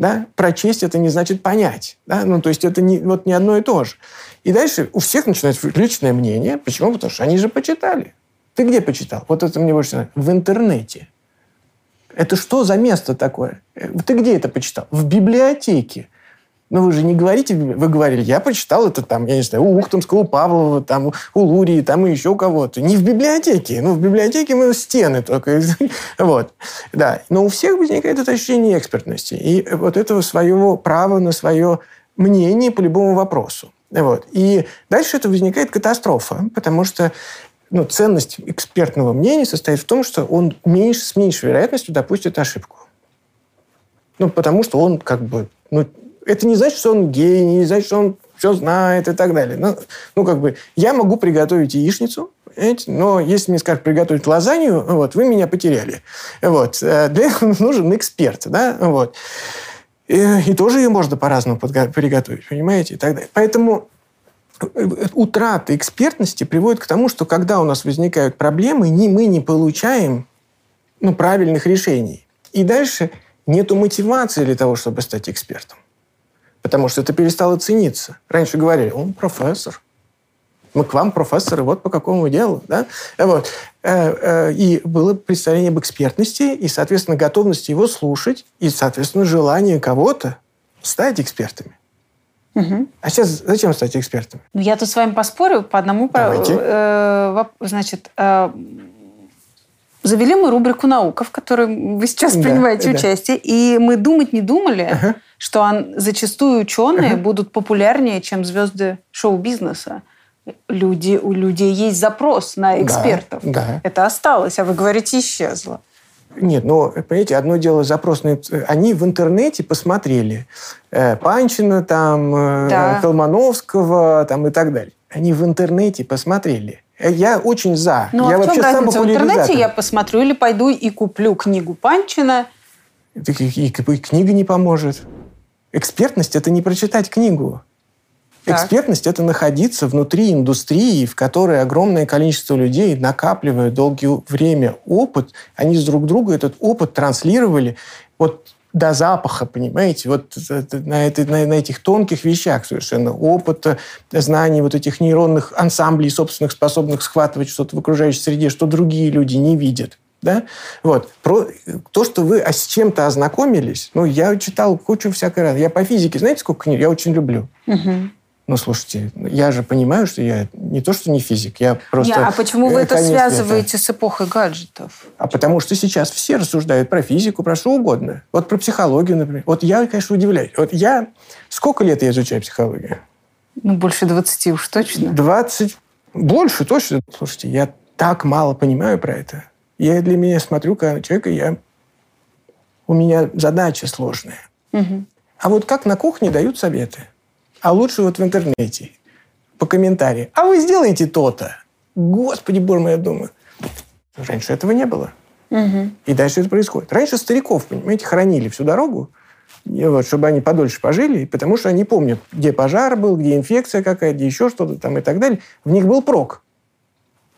[SPEAKER 3] Да? Прочесть это не значит понять. Да? Ну, то есть это не, вот не одно и то же. И дальше у всех начинается личное мнение. Почему? Потому что они же почитали. Ты где почитал? Вот это мне больше нравится. В интернете. Это что за место такое? Э, ты где это почитал? В библиотеке. Но вы же не говорите, вы говорили, я прочитал это там, я не знаю, у Ухтомского, у Павлова, там, у Лурии, там и еще у кого-то. Не в библиотеке. Ну, в библиотеке мы стены только. вот. Да. Но у всех возникает это ощущение экспертности. И вот этого своего права на свое мнение по любому вопросу. Вот. И дальше это возникает катастрофа, потому что ну, ценность экспертного мнения состоит в том, что он меньше, с меньшей вероятностью допустит ошибку. Ну, потому что он как бы ну, это не значит, что он гений, не значит, что он все знает и так далее. Ну, ну как бы, я могу приготовить яичницу, но если мне скажут приготовить лазанью, вот, вы меня потеряли. Вот. Э, для этого нужен эксперт, да, вот. И, и тоже ее можно по-разному приготовить, понимаете, и так далее. Поэтому э, утрата экспертности приводит к тому, что когда у нас возникают проблемы, ни мы не получаем ну, правильных решений. И дальше нету мотивации для того, чтобы стать экспертом потому что это перестало цениться. Раньше говорили, он профессор. Мы к вам, профессоры, вот по какому делу. Да? Вот. Э, э, и было представление об экспертности, и, соответственно, готовность его слушать, и, соответственно, желание кого-то стать экспертами. Угу. А сейчас зачем стать экспертами?
[SPEAKER 2] Ну, я тут с вами поспорю по одному...
[SPEAKER 3] Давайте.
[SPEAKER 2] Э, значит, э, завели мы рубрику «Наука», в которой вы сейчас да, принимаете да. участие, и мы думать не думали, ага что он, зачастую ученые будут популярнее, чем звезды шоу-бизнеса. Люди, у людей есть запрос на экспертов.
[SPEAKER 3] Да, да.
[SPEAKER 2] Это осталось, а вы говорите, исчезло.
[SPEAKER 3] Нет, ну, понимаете, одно дело запрос на... Они в интернете посмотрели э, Панчина, там, э, да. Колмановского там, и так далее. Они в интернете посмотрели. Э, я очень за.
[SPEAKER 2] Ну,
[SPEAKER 3] я
[SPEAKER 2] а в чем разница? В интернете я посмотрю или пойду и куплю книгу Панчина.
[SPEAKER 3] И, и, и книга не поможет. Экспертность – это не прочитать книгу. Так. Экспертность – это находиться внутри индустрии, в которой огромное количество людей накапливают долгое время опыт. Они с друг друга этот опыт транслировали вот до запаха, понимаете, вот на, это, на, на этих тонких вещах совершенно. Опыта, знаний вот этих нейронных ансамблей, собственных способных схватывать что-то в окружающей среде, что другие люди не видят. Да? Вот. Про то, что вы с чем-то ознакомились, ну, я читал кучу всякой раз. Я по физике, знаете, сколько книг? Я очень люблю. Угу. Ну, слушайте, я же понимаю, что я не то, что не физик, я просто... Я,
[SPEAKER 2] а почему вы это связываете это... с эпохой гаджетов?
[SPEAKER 3] А потому что сейчас все рассуждают про физику, про что угодно. Вот про психологию, например. Вот я, конечно, удивляюсь. Вот я... Сколько лет я изучаю психологию?
[SPEAKER 2] Ну, больше 20 уж точно.
[SPEAKER 3] 20... Больше точно. Слушайте, я так мало понимаю про это. Я для меня смотрю, как на человека, я... у меня задача сложная. Угу. А вот как на кухне дают советы. А лучше вот в интернете, по комментариям. А вы сделаете то-то. Господи, боже мой, я думаю. Раньше этого не было. Угу. И дальше это происходит. Раньше стариков, понимаете, хоронили всю дорогу, вот, чтобы они подольше пожили, потому что они помнят, где пожар был, где инфекция какая, где еще что-то там и так далее. В них был прок.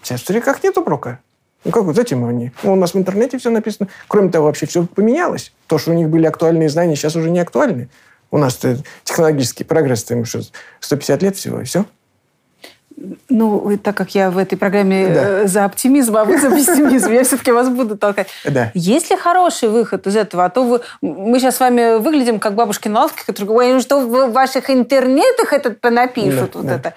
[SPEAKER 3] Сейчас в стариках нету прока. Ну как, зачем они? Ну, у нас в интернете все написано. Кроме того, вообще все поменялось. То, что у них были актуальные знания, сейчас уже не актуальны. У нас технологический прогресс, ему что, 150 лет всего, и все.
[SPEAKER 2] Ну, так как я в этой программе да. Э, за оптимизм, а вы за пессимизм, я все-таки вас буду толкать.
[SPEAKER 3] Да.
[SPEAKER 2] Есть ли хороший выход из этого? А то вы, мы сейчас с вами выглядим как бабушки на лавке, которые говорят, ну что в ваших интернетах этот понапишут, да, вот да. это.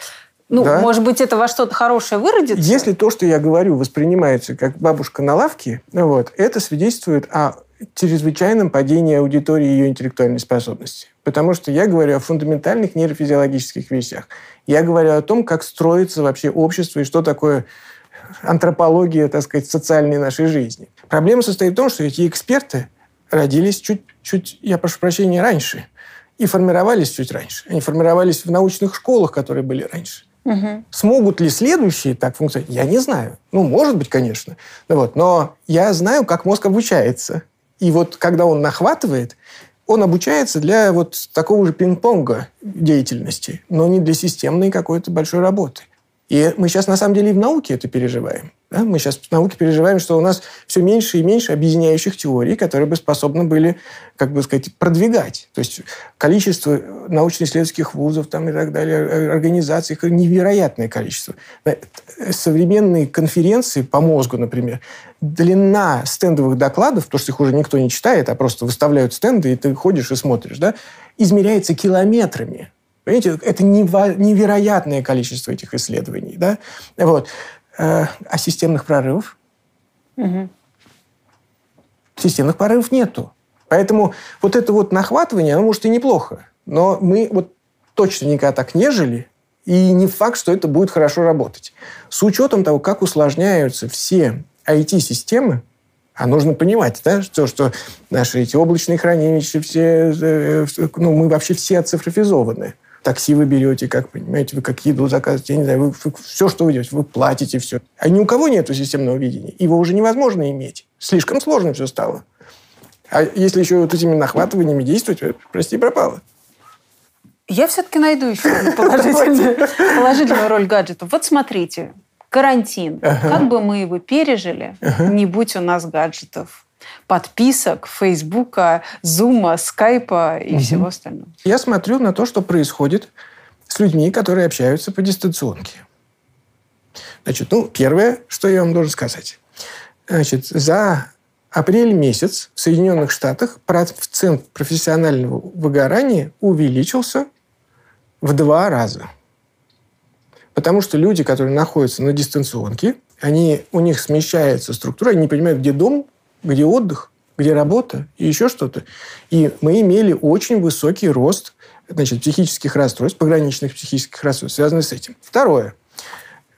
[SPEAKER 2] Ну, да? может быть, это во что-то хорошее выродится?
[SPEAKER 3] Если то, что я говорю, воспринимается как бабушка на лавке, вот, это свидетельствует о чрезвычайном падении аудитории и ее интеллектуальной способности. Потому что я говорю о фундаментальных нейрофизиологических вещах. Я говорю о том, как строится вообще общество и что такое антропология, так сказать, социальной нашей жизни. Проблема состоит в том, что эти эксперты родились чуть-чуть, я прошу прощения, раньше. И формировались чуть раньше. Они формировались в научных школах, которые были раньше. Угу. Смогут ли следующие так функционировать? Я не знаю. Ну, может быть, конечно. Вот. Но я знаю, как мозг обучается. И вот когда он нахватывает, он обучается для вот такого же пинг-понга деятельности, но не для системной какой-то большой работы. И мы сейчас, на самом деле, и в науке это переживаем. Да? Мы сейчас в науке переживаем, что у нас все меньше и меньше объединяющих теорий, которые бы способны были, как бы сказать, продвигать. То есть количество научно-исследовательских вузов там, и так далее, организаций, невероятное количество. Современные конференции по мозгу, например, длина стендовых докладов, потому что их уже никто не читает, а просто выставляют стенды, и ты ходишь и смотришь, да, измеряется километрами. Понимаете, это невероятное количество этих исследований. Да? Вот. Э, а системных прорывов? Угу. Системных прорывов нету. Поэтому вот это вот нахватывание, оно может и неплохо. Но мы вот точно никогда так не жили, и не факт, что это будет хорошо работать. С учетом того, как усложняются все IT-системы, а нужно понимать, да, что, что наши эти облачные хранилища, все, э, ну, мы вообще все оцифровизованы такси вы берете, как, понимаете, вы как еду заказываете, я не знаю, вы, вы все, что вы делаете, вы платите все. А ни у кого нет системного видения. Его уже невозможно иметь. Слишком сложно все стало. А если еще вот этими нахватываниями действовать, э, прости, пропало.
[SPEAKER 2] Я все-таки найду еще положительную, положительную роль гаджетов. Вот смотрите, карантин. Ага. Как бы мы его пережили, ага. не будь у нас гаджетов? Подписок, Фейсбука, Зума, Скайпа и угу. всего остального.
[SPEAKER 3] Я смотрю на то, что происходит с людьми, которые общаются по дистанционке. Значит, ну, первое, что я вам должен сказать. Значит, за апрель месяц в Соединенных Штатах процент профессионального выгорания увеличился в два раза. Потому что люди, которые находятся на дистанционке, они, у них смещается структура, они не понимают, где дом, где отдых, где работа и еще что-то. И мы имели очень высокий рост значит, психических расстройств, пограничных психических расстройств, связанных с этим. Второе.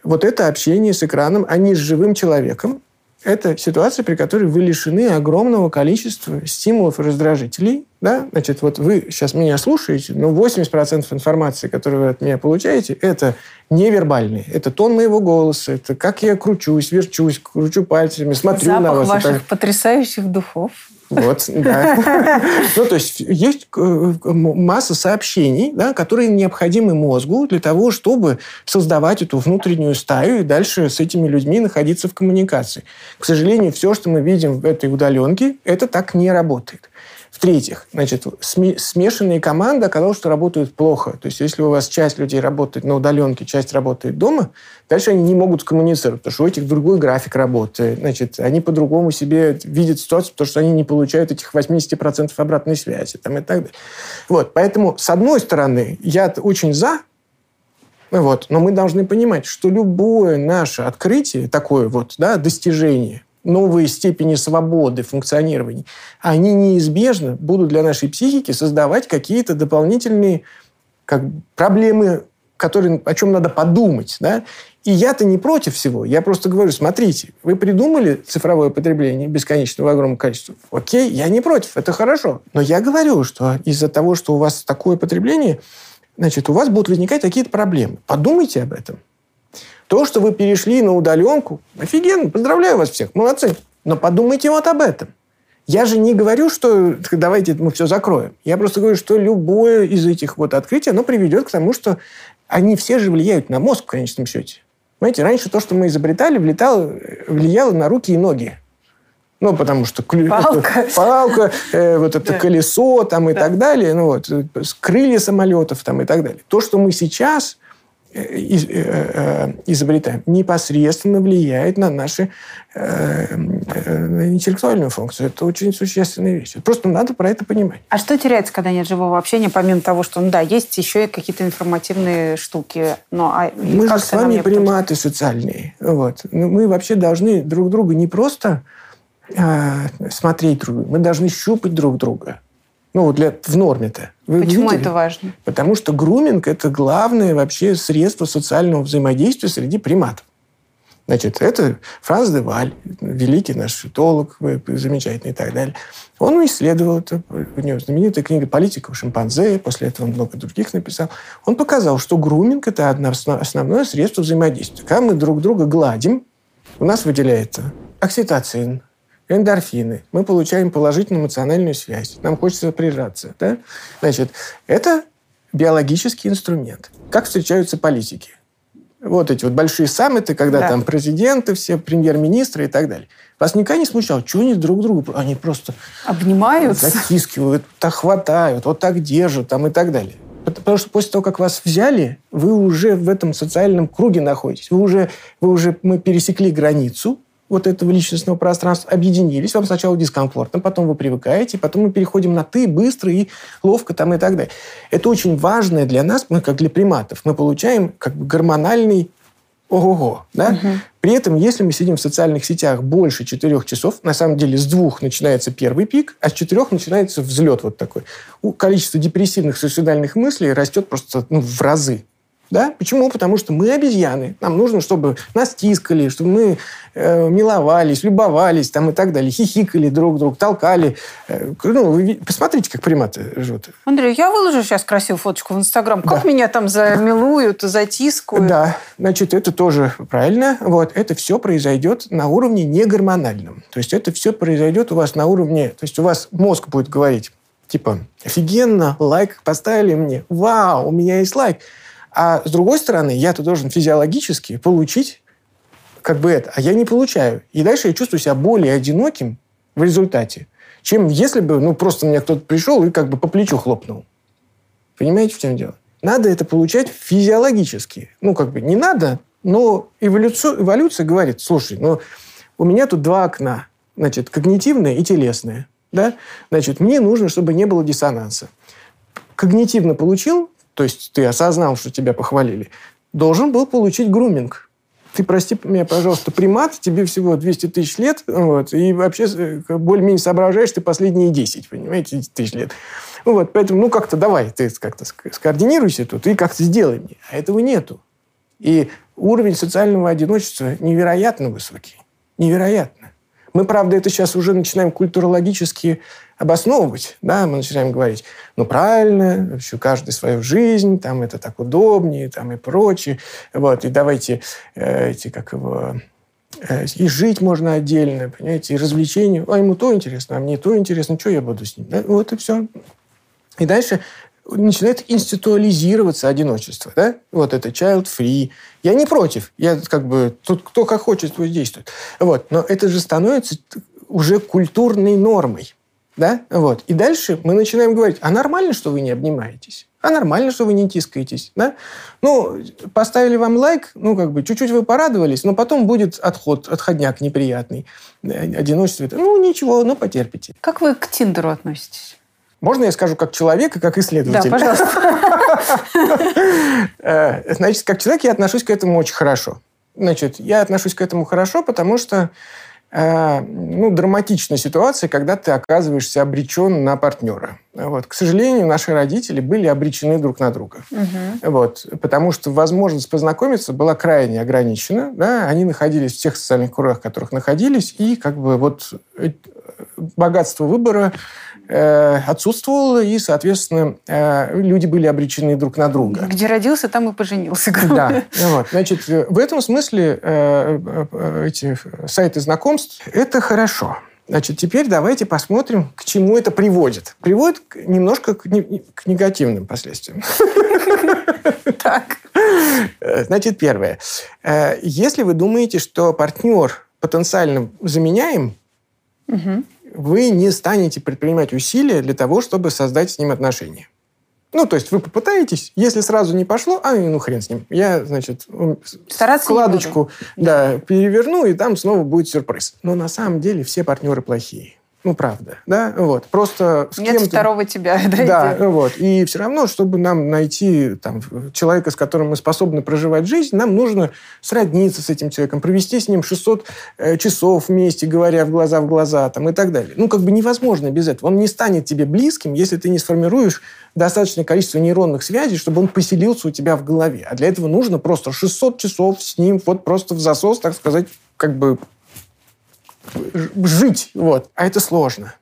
[SPEAKER 3] Вот это общение с экраном, а не с живым человеком, это ситуация, при которой вы лишены огромного количества стимулов и раздражителей. Да? Значит, вот вы сейчас меня слушаете, но 80% информации, которую вы от меня получаете, это невербальные. Это тон моего голоса, это как я кручусь, верчусь, кручу пальцами, смотрю
[SPEAKER 2] Запах
[SPEAKER 3] на вас.
[SPEAKER 2] ваших это... потрясающих духов.
[SPEAKER 3] Вот, да. Ну, то есть есть э, масса сообщений, да, которые необходимы мозгу для того, чтобы создавать эту внутреннюю стаю и дальше с этими людьми находиться в коммуникации. К сожалению, все, что мы видим в этой удаленке, это так не работает. В-третьих, значит, смешанные команды оказалось, что работают плохо. То есть, если у вас часть людей работает на удаленке, часть работает дома, дальше они не могут коммуницировать, потому что у этих другой график работы. Значит, они по-другому себе видят ситуацию, потому что они не получают этих 80% обратной связи там, и так далее. Вот, поэтому, с одной стороны, я очень за, вот, но мы должны понимать, что любое наше открытие, такое вот, да, достижение – новые степени свободы функционирования, они неизбежно будут для нашей психики создавать какие-то дополнительные как, проблемы, которые, о чем надо подумать. Да? И я-то не против всего. Я просто говорю, смотрите, вы придумали цифровое потребление бесконечного огромного количества. Окей, я не против, это хорошо. Но я говорю, что из-за того, что у вас такое потребление, значит, у вас будут возникать какие-то проблемы. Подумайте об этом. То, что вы перешли на удаленку, офигенно, поздравляю вас всех, молодцы. Но подумайте вот об этом. Я же не говорю, что давайте мы все закроем. Я просто говорю, что любое из этих вот открытий, оно приведет к тому, что они все же влияют на мозг в конечном счете. Понимаете, раньше то, что мы изобретали, влетало, влияло на руки и ноги. Ну, потому что
[SPEAKER 2] палка,
[SPEAKER 3] палка э, вот это да. колесо там и да. так далее, ну вот, крылья самолетов там и так далее. То, что мы сейчас Э, э, изобретаем, непосредственно влияет на нашу э, интеллектуальную функцию. Это очень существенная вещь. Просто надо про это понимать.
[SPEAKER 2] А что теряется, когда нет живого общения, помимо того, что, ну да, есть еще и какие-то информативные штуки. Но, а
[SPEAKER 3] мы же с вами приматы социальные. Вот. Мы вообще должны друг друга не просто э, смотреть друг друга, мы должны щупать друг друга. Ну, для, в норме-то.
[SPEAKER 2] Вы Почему видели? это важно?
[SPEAKER 3] Потому что груминг – это главное вообще средство социального взаимодействия среди приматов. Значит, это Франц де Валь, великий наш этолог, замечательный и так далее. Он исследовал это. У него знаменитая книга «Политика у шимпанзе», после этого он много других написал. Он показал, что груминг – это основное средство взаимодействия. Когда мы друг друга гладим, у нас выделяется окситоцин, эндорфины. Мы получаем положительную эмоциональную связь. Нам хочется прижаться. Да? Значит, это биологический инструмент. Как встречаются политики? Вот эти вот большие саммиты, когда да. там президенты, все премьер-министры и так далее. Вас никогда не смущало, что они друг друга, они просто...
[SPEAKER 2] Обнимаются.
[SPEAKER 3] Затискивают, так хватают, вот так держат там и так далее. Потому что после того, как вас взяли, вы уже в этом социальном круге находитесь. Вы уже, вы уже мы пересекли границу, вот этого личностного пространства, объединились, вам сначала дискомфортно, потом вы привыкаете, потом мы переходим на «ты» быстро и ловко там и так далее. Это очень важное для нас, мы как для приматов. Мы получаем как бы гормональный ого-го. Да? Угу. При этом, если мы сидим в социальных сетях больше четырех часов, на самом деле с двух начинается первый пик, а с четырех начинается взлет вот такой. Количество депрессивных суицидальных мыслей растет просто ну, в разы. Да? Почему? Потому что мы обезьяны. Нам нужно, чтобы нас тискали, чтобы мы э, миловались, любовались там, и так далее, хихикали друг друга, толкали. Э, ну, вы посмотрите, как приматы живут.
[SPEAKER 2] Андрей, я выложу сейчас красивую фоточку в Инстаграм. Как да. меня там замилуют, затискают.
[SPEAKER 3] Да, значит, это тоже правильно. Вот, это все произойдет на уровне негормональном. То есть это все произойдет у вас на уровне... То есть у вас мозг будет говорить, типа, офигенно, лайк поставили мне, вау, у меня есть лайк. А с другой стороны, я-то должен физиологически получить как бы это, а я не получаю. И дальше я чувствую себя более одиноким в результате, чем если бы, ну, просто мне кто-то пришел и как бы по плечу хлопнул. Понимаете, в чем дело? Надо это получать физиологически. Ну, как бы не надо, но эволюция, эволюция говорит, слушай, ну, у меня тут два окна, значит, когнитивное и телесное. Да? Значит, мне нужно, чтобы не было диссонанса. Когнитивно получил, то есть ты осознал, что тебя похвалили, должен был получить груминг. Ты, прости меня, пожалуйста, примат, тебе всего 200 тысяч лет, вот, и вообще э, более-менее соображаешь ты последние 10, понимаете, тысяч лет. Вот, поэтому, ну, как-то давай, ты как-то скоординируйся тут и как-то сделай мне. А этого нету. И уровень социального одиночества невероятно высокий. Невероятно. Мы, правда, это сейчас уже начинаем культурологически обосновывать, да, мы начинаем говорить, ну, правильно, вообще каждый свою жизнь, там это так удобнее, там и прочее, вот, и давайте э, эти, как его, э, и жить можно отдельно, понимаете, и развлечения, а ему то интересно, а мне то интересно, что я буду с ним, да? вот и все. И дальше начинает институализироваться одиночество, да? Вот это child-free. Я не против. Я как бы... Тут кто как хочет, твой действует. Вот. Но это же становится уже культурной нормой. Да? Вот. И дальше мы начинаем говорить, а нормально, что вы не обнимаетесь? А нормально, что вы не тискаетесь? Да? Ну, поставили вам лайк, ну, как бы, чуть-чуть вы порадовались, но потом будет отход, отходняк неприятный. Одиночество. Ну, ничего, ну, потерпите.
[SPEAKER 2] Как вы к Тиндеру относитесь?
[SPEAKER 3] Можно я скажу как человек и как исследователь?
[SPEAKER 2] Да, пожалуйста.
[SPEAKER 3] Э, значит, как человек я отношусь к этому очень хорошо. Значит, я отношусь к этому хорошо, потому что Э, ну, драматичная ситуация, когда ты оказываешься обречен на партнера. Вот. К сожалению, наши родители были обречены друг на друга. Угу. Вот. Потому что возможность познакомиться была крайне ограничена. Да? Они находились в тех социальных кругах, в которых находились, и как бы вот э, богатство выбора отсутствовало, и, соответственно, э, люди были обречены друг на друга.
[SPEAKER 2] Где родился, там и поженился.
[SPEAKER 3] Да. Вот. Значит, в этом смысле э, эти сайты знакомств – это хорошо. Значит, теперь давайте посмотрим, к чему это приводит. Приводит немножко к, к негативным последствиям.
[SPEAKER 2] Так.
[SPEAKER 3] Значит, первое. Если вы думаете, что партнер потенциально заменяем, вы не станете предпринимать усилия для того, чтобы создать с ним отношения. Ну, то есть вы попытаетесь, если сразу не пошло, а ну хрен с ним. Я, значит,
[SPEAKER 2] Стараться
[SPEAKER 3] складочку да, переверну, и там снова будет сюрприз. Но на самом деле все партнеры плохие. Ну, правда, да, вот. Просто
[SPEAKER 2] с Нет второго тебя,
[SPEAKER 3] да? Да, идея. вот. И все равно, чтобы нам найти там, человека, с которым мы способны проживать жизнь, нам нужно сродниться с этим человеком, провести с ним 600 э, часов вместе, говоря в глаза в глаза, там, и так далее. Ну, как бы невозможно без этого. Он не станет тебе близким, если ты не сформируешь достаточное количество нейронных связей, чтобы он поселился у тебя в голове. А для этого нужно просто 600 часов с ним вот просто в засос, так сказать, как бы жить. Вот. А это сложно.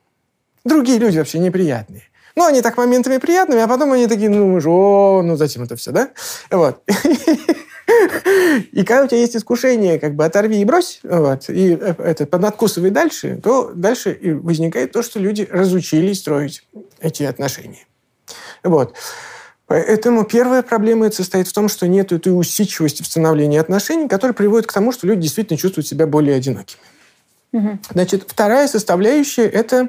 [SPEAKER 3] Другие люди вообще неприятные. Ну, они так моментами приятными, а потом они такие, ну, мы ну, зачем это все, да? Вот. И когда у тебя есть искушение, как бы оторви и брось, вот, и э, это поднадкусывай дальше, то дальше возникает то, что люди разучились строить эти отношения. Вот. Поэтому первая проблема состоит в том, что нет этой усидчивости в становлении отношений, которая приводит к тому, что люди действительно чувствуют себя более одинокими. Значит, вторая составляющая – это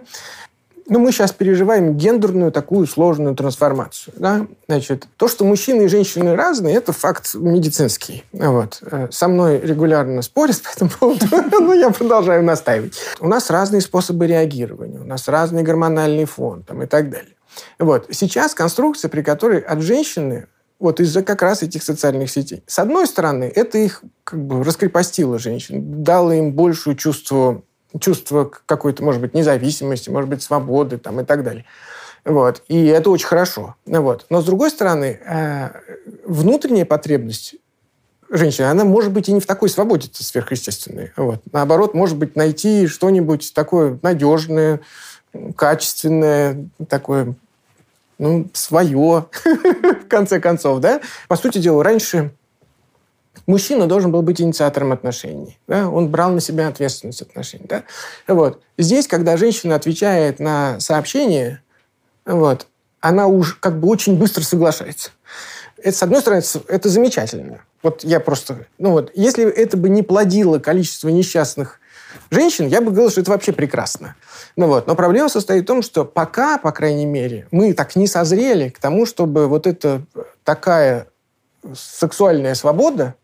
[SPEAKER 3] ну, мы сейчас переживаем гендерную такую сложную трансформацию. Да? Значит, то, что мужчины и женщины разные, это факт медицинский. Вот. Э, со мной регулярно спорят по этому поводу, но я продолжаю настаивать. У нас разные способы реагирования, у нас разный гормональный фон там, и так далее. Вот. Сейчас конструкция, при которой от женщины вот из-за как раз этих социальных сетей. С одной стороны, это их как бы раскрепостило женщин, дало им большее чувство, чувство какой-то, может быть, независимости, может быть, свободы там, и так далее. Вот. И это очень хорошо. Вот. Но, с другой стороны, э, внутренняя потребность женщины, она может быть и не в такой свободе сверхъестественной. Вот. Наоборот, может быть, найти что-нибудь такое надежное, качественное, такое ну, свое, в конце концов, да? По сути дела, раньше мужчина должен был быть инициатором отношений. Да? Он брал на себя ответственность отношений. Да? Вот. Здесь, когда женщина отвечает на сообщение, вот, она уже как бы очень быстро соглашается. Это, с одной стороны, это замечательно. Вот я просто... Ну вот, если это бы не плодило количество несчастных женщин, я бы говорил, что это вообще прекрасно. Ну вот. Но проблема состоит в том, что пока, по крайней мере, мы так не созрели к тому, чтобы вот эта такая сексуальная свобода,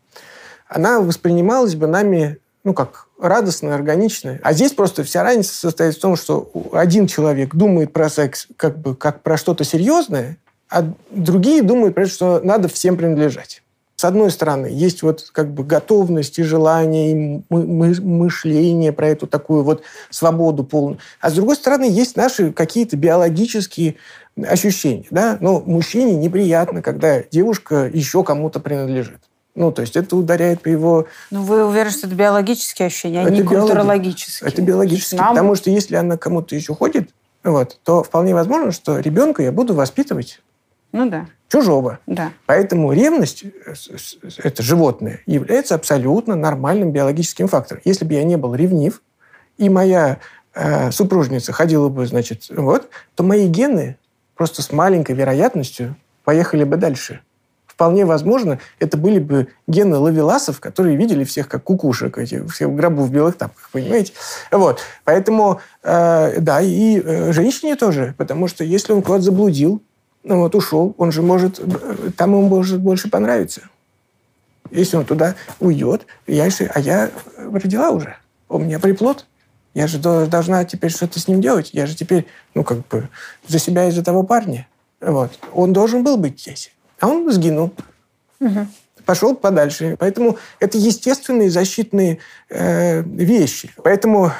[SPEAKER 3] она воспринималась бы нами, ну, как радостная, органичная. А здесь просто вся разница состоит в том, что один человек думает про секс как бы как про что-то серьезное, а другие думают про то, что надо всем принадлежать. С одной стороны, есть вот как бы готовность и желание, и мы мышление про эту такую вот свободу полную. А с другой стороны, есть наши какие-то биологические ощущения. Да? Но мужчине неприятно, когда девушка еще кому-то принадлежит. Ну, то есть это ударяет по его...
[SPEAKER 2] Ну, вы уверены, что это биологические ощущения, а это не культурологические?
[SPEAKER 3] Это биологические. Нам... Потому что если она кому-то еще ходит, вот, то вполне возможно, что ребенка я буду воспитывать
[SPEAKER 2] ну да.
[SPEAKER 3] Чужого.
[SPEAKER 2] Да.
[SPEAKER 3] Поэтому ревность, э, это животное, является абсолютно нормальным биологическим фактором. Если бы я не был ревнив, и моя э, супружница ходила бы, значит, вот, то мои гены просто с маленькой вероятностью поехали бы дальше. Вполне возможно, это были бы гены лавеласов, которые видели всех как кукушек, эти, все в гробу в белых тапках, понимаете? Вот. Поэтому, э, да, и э, женщине тоже, потому что если он куда-то заблудил, ну вот ушел, он же может, там ему может больше понравиться. Если он туда уйдет, я а я родила уже, у меня приплод, я же должна теперь что-то с ним делать, я же теперь, ну как бы, за себя и за того парня. Вот. Он должен был быть здесь, а он сгинул. Угу пошел подальше. Поэтому это естественные защитные э, вещи. Поэтому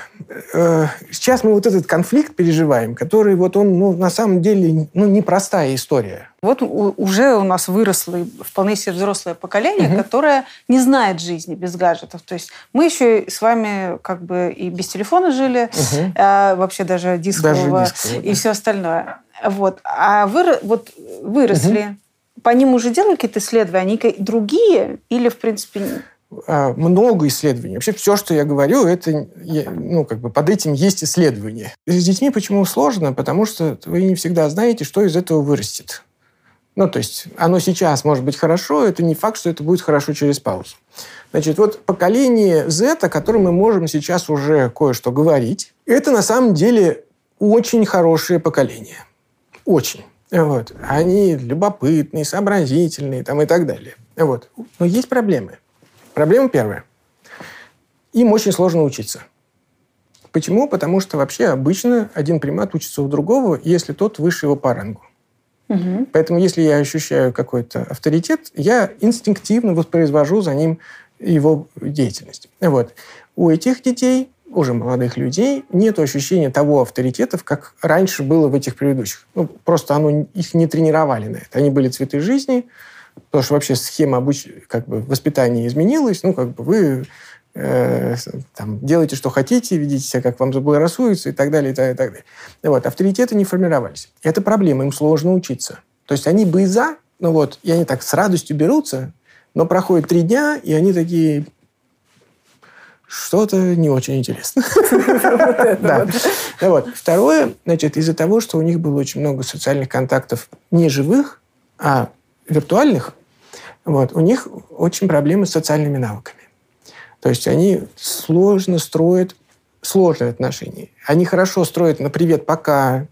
[SPEAKER 3] э, сейчас мы вот этот конфликт переживаем, который вот он ну, на самом деле ну, непростая история.
[SPEAKER 2] Вот у, уже у нас выросло вполне себе взрослое поколение, угу. которое не знает жизни без гаджетов. То есть мы еще с вами как бы и без телефона жили, угу. а, вообще даже дискового, даже дискового и да. все остальное. Вот. А вы вот выросли. Угу по ним уже делали какие-то исследования? Они другие или, в принципе...
[SPEAKER 3] А, много исследований. Вообще все, что я говорю, это, ну, как бы под этим есть исследования. С детьми почему сложно? Потому что вы не всегда знаете, что из этого вырастет. Ну, то есть оно сейчас может быть хорошо, это не факт, что это будет хорошо через паузу. Значит, вот поколение Z, о котором мы можем сейчас уже кое-что говорить, это на самом деле очень хорошее поколение. Очень. Вот. Они любопытные, сообразительные там, и так далее. Вот. Но есть проблемы. Проблема первая. Им очень сложно учиться. Почему? Потому что вообще обычно один примат учится у другого, если тот выше его по рангу. Угу. Поэтому если я ощущаю какой-то авторитет, я инстинктивно воспроизвожу за ним его деятельность. Вот. У этих детей, уже молодых людей, нет ощущения того авторитета, как раньше было в этих предыдущих. Ну, просто оно, их не тренировали на это. Они были цветы жизни, потому что вообще схема обуч... как бы, воспитания изменилась. Ну, как бы вы э, там, делайте, что хотите, ведите себя, как вам заблагорассудится и так далее, и так, и так далее. Вот. Авторитеты не формировались. Это проблема, им сложно учиться. То есть они бы и за, ну вот, и они так с радостью берутся, но проходит три дня, и они такие, что-то не очень интересно. Вот. Второе, значит, из-за того, что у них было очень много социальных контактов не живых, а виртуальных, вот, у них очень проблемы с социальными навыками. То есть они сложно строят сложные отношения. Они хорошо строят на «привет, пока»,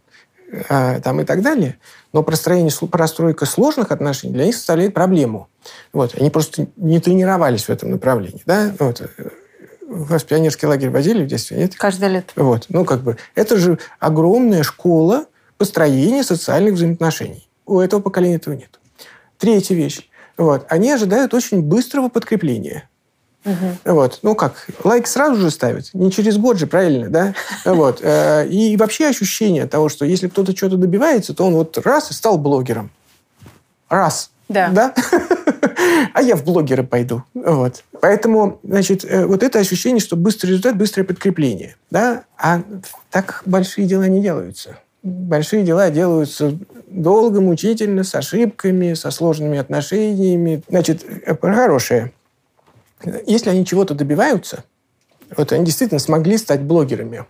[SPEAKER 3] э, там и так далее, но простроение, простройка сложных отношений для них составляет проблему. Вот. Они просто не тренировались в этом направлении. Да? Вот. Вас в пионерский лагерь возили в детстве, нет?
[SPEAKER 2] Каждое лето.
[SPEAKER 3] Вот. Ну, как бы, это же огромная школа построения социальных взаимоотношений. У этого поколения этого нет. Третья вещь. Вот. Они ожидают очень быстрого подкрепления. Угу. Вот. Ну как, лайк сразу же ставят, не через год же, правильно, да? Вот. Э, и вообще ощущение того, что если кто-то что-то добивается, то он вот раз и стал блогером. Раз.
[SPEAKER 2] Да.
[SPEAKER 3] Да? А я в блогеры пойду. Вот. Поэтому, значит, э, вот это ощущение, что быстрый результат, быстрое подкрепление. Да? А так большие дела не делаются. Большие дела делаются долго, мучительно, с ошибками, со сложными отношениями. Значит, э, хорошее если они чего-то добиваются, вот они действительно смогли стать блогерами.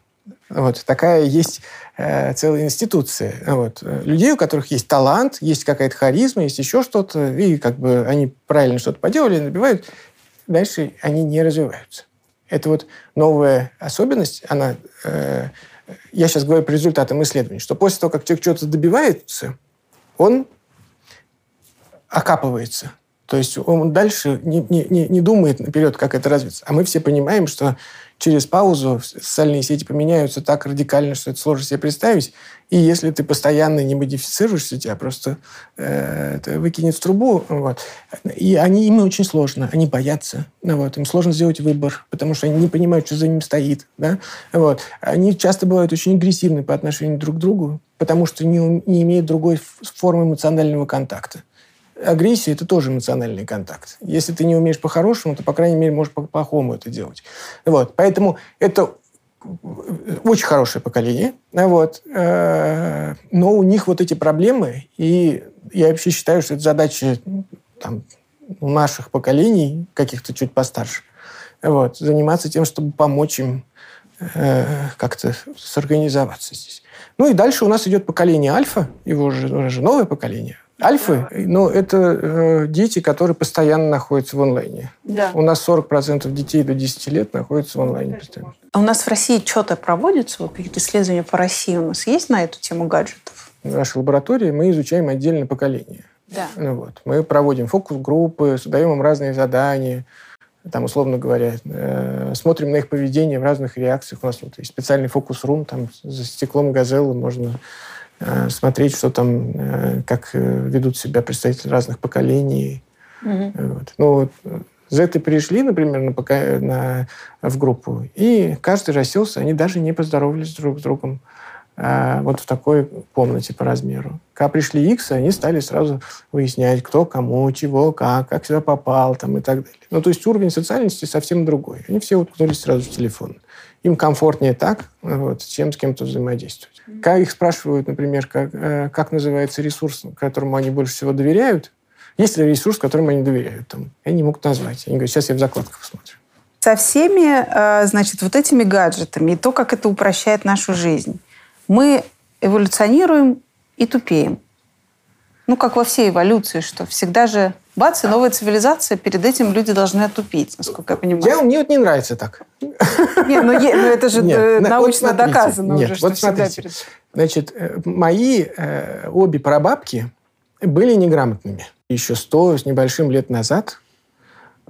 [SPEAKER 3] Вот такая есть э, целая институция. Вот. Людей, у которых есть талант, есть какая-то харизма, есть еще что-то, и как бы они правильно что-то поделали, набивают, дальше они не развиваются. Это вот новая особенность, она... Э, я сейчас говорю по результатам исследований, что после того, как человек что-то добивается, он окапывается. То есть он дальше не, не, не думает наперед, как это развиться. А мы все понимаем, что через паузу социальные сети поменяются так радикально, что это сложно себе представить. И если ты постоянно не модифицируешься, тебя просто э, это выкинет в трубу. Вот. И они, им очень сложно, они боятся. Вот. Им сложно сделать выбор, потому что они не понимают, что за ним стоит. Да? Вот. Они часто бывают очень агрессивны по отношению друг к другу, потому что не, не имеют другой формы эмоционального контакта агрессия – это тоже эмоциональный контакт. Если ты не умеешь по-хорошему, то, по крайней мере, можешь по-плохому это делать. Вот. Поэтому это очень хорошее поколение. Вот. Э, но у них вот эти проблемы, и я вообще считаю, что это задача там, наших поколений, каких-то чуть постарше, вот, заниматься тем, чтобы помочь им э, как-то сорганизоваться здесь. Ну и дальше у нас идет поколение альфа, его же, уже новое поколение. Альфы, ну, это э, дети, которые постоянно находятся в онлайне.
[SPEAKER 2] Да.
[SPEAKER 3] У нас 40% детей до 10 лет находятся в онлайне постоянно.
[SPEAKER 2] А у нас в России что-то проводится? Вот какие-то исследования по России у нас есть на эту тему гаджетов?
[SPEAKER 3] В нашей лаборатории мы изучаем отдельное поколение.
[SPEAKER 2] Да.
[SPEAKER 3] Ну, вот. Мы проводим фокус-группы, даем им разные задания, там, условно говоря, э, смотрим на их поведение в разных реакциях. У нас вот есть специальный фокус-рум, там за стеклом газеллы можно Э, смотреть, что там, э, как э, ведут себя представители разных поколений. Угу. Вот. Ну, вот, Зеты пришли, например, на, пока, на, в группу, и каждый расселся, они даже не поздоровались друг с другом а, вот в такой комнате по размеру. Когда пришли X, они стали сразу выяснять, кто кому, чего, как, как сюда попал там, и так далее. Ну, то есть уровень социальности совсем другой. Они все уткнулись сразу в телефон. Им комфортнее так, вот, чем с кем-то взаимодействовать. Когда их спрашивают, например, как, э, как называется ресурс, которому они больше всего доверяют, есть ли ресурс, которому они доверяют, там, они могут назвать. Они говорят, сейчас я в закладках посмотрю.
[SPEAKER 2] Со всеми, э, значит, вот этими гаджетами и то, как это упрощает нашу жизнь, мы эволюционируем и тупеем. Ну, как во всей эволюции, что всегда же бац, и новая цивилизация, перед этим люди должны отупить, насколько я понимаю.
[SPEAKER 3] Я, мне вот не нравится так.
[SPEAKER 2] Нет, ну, е, ну это же нет, э, научно вот доказано
[SPEAKER 3] нет,
[SPEAKER 2] уже, что
[SPEAKER 3] вот смотрите, перед... Значит, э, мои э, обе прабабки были неграмотными. Еще сто с небольшим лет назад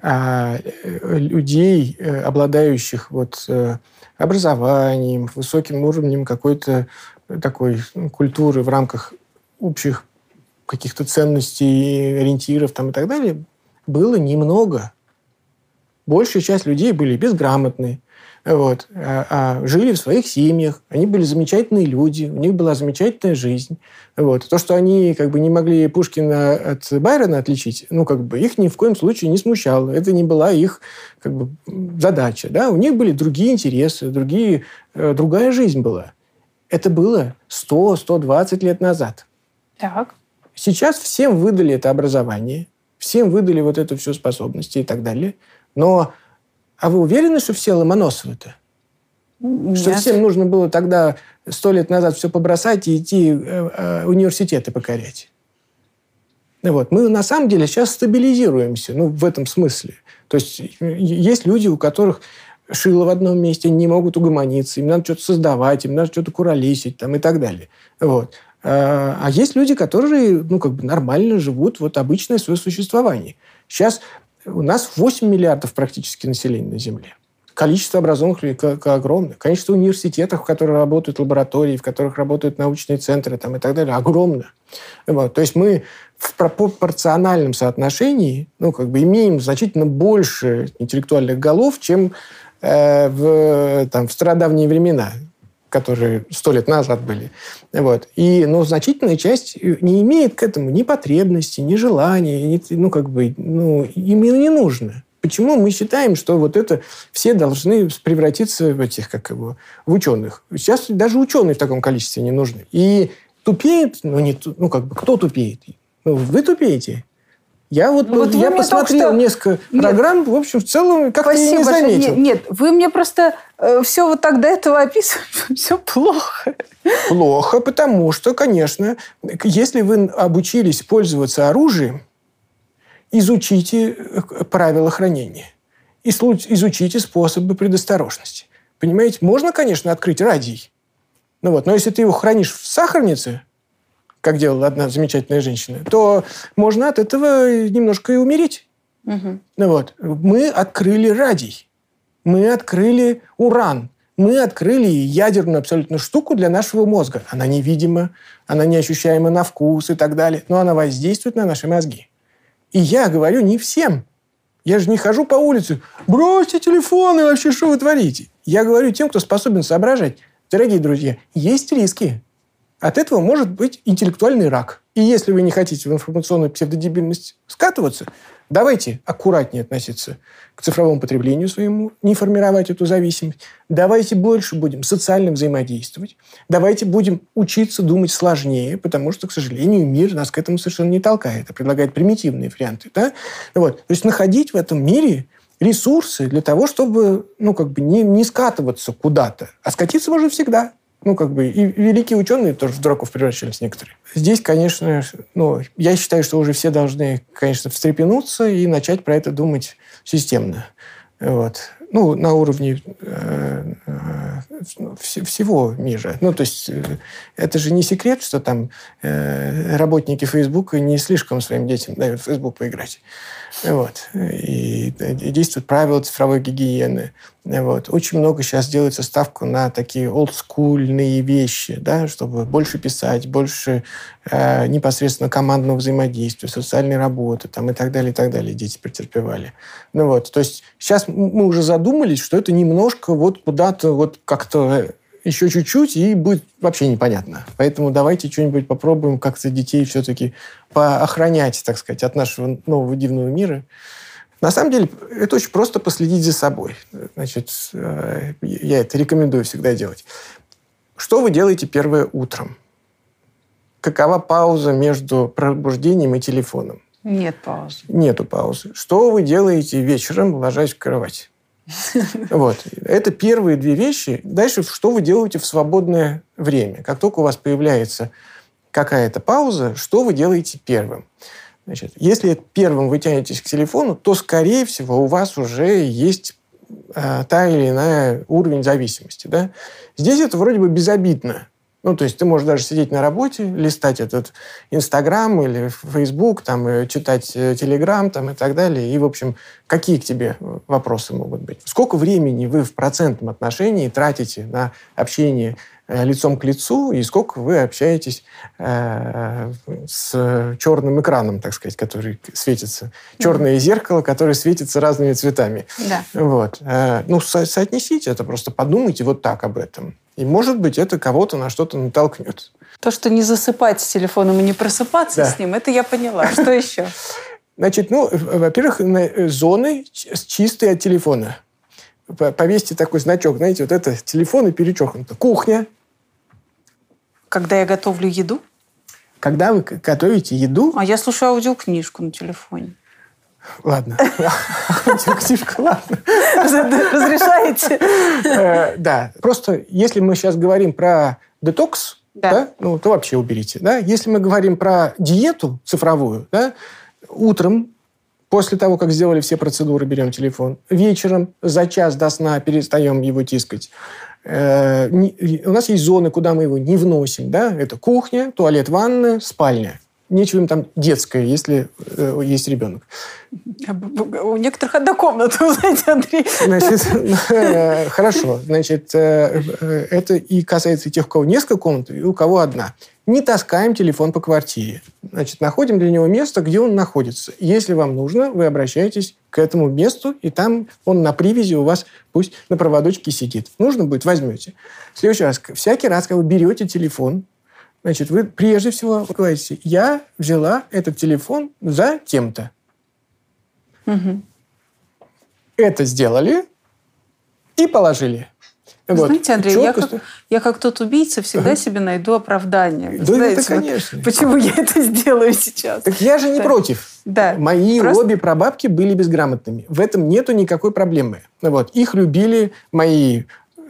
[SPEAKER 3] а, людей, обладающих вот образованием, высоким уровнем какой-то такой культуры в рамках общих каких-то ценностей, ориентиров там и так далее, было немного. Большая часть людей были безграмотны, вот, а, а жили в своих семьях, они были замечательные люди, у них была замечательная жизнь. Вот. То, что они как бы не могли Пушкина от Байрона отличить, ну, как бы их ни в коем случае не смущало. Это не была их как бы, задача. Да? У них были другие интересы, другие, э, другая жизнь была. Это было 100-120 лет назад.
[SPEAKER 2] Так.
[SPEAKER 3] Сейчас всем выдали это образование, всем выдали вот эту всю способности и так далее. Но а вы уверены, что все Ломоносовы-то? Что всем нужно было тогда сто лет назад все побросать и идти э, э, университеты покорять? Вот. Мы на самом деле сейчас стабилизируемся, ну, в этом смысле. То есть есть люди, у которых шило в одном месте, не могут угомониться, им надо что-то создавать, им надо что-то куролесить там, и так далее. Вот. А, а есть люди, которые ну, как бы нормально живут вот обычное свое существование. Сейчас у нас 8 миллиардов практически населения на Земле. Количество образованных людей огромное. Количество университетов, в которых работают лаборатории, в которых работают научные центры там, и так далее, огромное. Вот. То есть мы в пропорциональном соотношении ну, как бы имеем значительно больше интеллектуальных голов, чем э, в, там, в стародавние времена которые сто лет назад были. Вот. И, ну, значительная часть не имеет к этому ни потребности, ни желания, ни, ну, как бы, ну, им не нужно. Почему мы считаем, что вот это все должны превратиться в этих, как его, в ученых? Сейчас даже ученые в таком количестве не нужны. И тупеет, ну, не, ну как бы, кто тупеет? Ну, вы тупеете. Я вот, ну, вот я посмотрел что... несколько нет. программ, в общем, в целом как-то не заметил.
[SPEAKER 2] Нет, нет, вы мне просто э, все вот так до этого описываете, все плохо.
[SPEAKER 3] Плохо, потому что, конечно, если вы обучились пользоваться оружием, изучите э, правила хранения, изучите способы предосторожности. Понимаете, можно, конечно, открыть радий, ну вот, но если ты его хранишь в сахарнице, как делала одна замечательная женщина, то можно от этого немножко и умереть. Угу. Ну вот. Мы открыли радий, мы открыли уран, мы открыли ядерную абсолютно штуку для нашего мозга. Она невидима, она неощущаема на вкус и так далее, но она воздействует на наши мозги. И я говорю не всем. Я же не хожу по улице, бросьте телефоны, вообще что вы творите? Я говорю тем, кто способен соображать. Дорогие друзья, есть риски. От этого может быть интеллектуальный рак. И если вы не хотите в информационную псевдодебильность скатываться, давайте аккуратнее относиться к цифровому потреблению своему, не формировать эту зависимость. Давайте больше будем социально взаимодействовать. Давайте будем учиться думать сложнее, потому что, к сожалению, мир нас к этому совершенно не толкает, а предлагает примитивные варианты. Да? Вот. То есть находить в этом мире ресурсы для того, чтобы ну, как бы не, не скатываться куда-то. А скатиться можно всегда ну, как бы, и великие ученые тоже в дураков превращались некоторые. Здесь, конечно, ну, я считаю, что уже все должны, конечно, встрепенуться и начать про это думать системно. Вот. Ну, на уровне э, э, всего мира. Ну, то есть, э, это же не секрет, что там э, работники Фейсбука не слишком своим детям дают Фейсбук поиграть. Вот. И, и действуют правила цифровой гигиены. Вот. Очень много сейчас делается ставку на такие олдскульные вещи, да, чтобы больше писать, больше э, непосредственно командного взаимодействия, социальной работы там, и так далее, и так далее дети претерпевали. Ну, вот. То есть сейчас мы уже задумались, что это немножко вот куда-то вот как-то еще чуть-чуть, и будет вообще непонятно. Поэтому давайте что-нибудь попробуем как-то детей все-таки поохранять, так сказать, от нашего нового дивного мира. На самом деле, это очень просто последить за собой. Значит, э, я это рекомендую всегда делать. Что вы делаете первое утром? Какова пауза между пробуждением и телефоном?
[SPEAKER 2] Нет паузы.
[SPEAKER 3] Нету паузы. Что вы делаете вечером, ложась в кровать? Вот. Это первые две вещи. Дальше, что вы делаете в свободное время? Как только у вас появляется какая-то пауза, что вы делаете первым? Значит, если первым вы тянетесь к телефону, то, скорее всего, у вас уже есть э, та или иная уровень зависимости. Да? Здесь это вроде бы безобидно. Ну, то есть ты можешь даже сидеть на работе, листать этот Инстаграм или Фейсбук, там, и читать э, Телеграм там, и так далее. И, в общем, какие к тебе вопросы могут быть? Сколько времени вы в процентном отношении тратите на общение Э, лицом к лицу, и сколько вы общаетесь э, с черным экраном, так сказать, который светится. Черное mm-hmm. зеркало, которое светится разными цветами.
[SPEAKER 2] Да.
[SPEAKER 3] Вот. Э, ну, со- соотнесите это, просто подумайте вот так об этом. И, может быть, это кого-то на что-то натолкнет.
[SPEAKER 2] То, что не засыпать с телефоном и не просыпаться да. с ним, это я поняла. Что еще?
[SPEAKER 3] Значит, ну, во-первых, э, зоны чистые от телефона повесьте такой значок, знаете, вот это телефон и перечеркнуто. Кухня.
[SPEAKER 2] Когда я готовлю еду?
[SPEAKER 3] Когда вы готовите еду...
[SPEAKER 2] А я слушаю аудиокнижку на телефоне.
[SPEAKER 3] Ладно. Аудиокнижку, ладно.
[SPEAKER 2] Разрешаете?
[SPEAKER 3] Э, да. Просто если мы сейчас говорим про детокс, да. ну, то вообще уберите. Да? Если мы говорим про диету цифровую, да, утром После того, как сделали все процедуры, берем телефон. Вечером за час до сна перестаем его тискать. Э, у нас есть зоны, куда мы его не вносим. Да? Это кухня, туалет, ванная, спальня. Нечего им там детское, если э, есть ребенок.
[SPEAKER 2] У некоторых одна комната, знаете, Андрей.
[SPEAKER 3] Значит, э, хорошо. Значит, э, э, это и касается тех, у кого несколько комнат, и у кого одна. Не таскаем телефон по квартире. Значит, находим для него место, где он находится. Если вам нужно, вы обращаетесь к этому месту, и там он на привязи у вас пусть на проводочке сидит. Нужно будет, возьмете. В следующий раз, всякий раз, когда вы берете телефон, Значит, вы прежде всего говорите, я взяла этот телефон за тем-то. Угу. Это сделали и положили.
[SPEAKER 2] Вот. Знаете, Андрей, я как, я как тот убийца всегда uh себе найду оправдание.
[SPEAKER 3] Да,
[SPEAKER 2] Знаете,
[SPEAKER 3] это конечно.
[SPEAKER 2] Вот почему я это сделаю сейчас?
[SPEAKER 3] Так я же не да. против.
[SPEAKER 2] Да.
[SPEAKER 3] Мои Просто... обе прабабки были безграмотными. В этом нету никакой проблемы. Вот. Их любили мои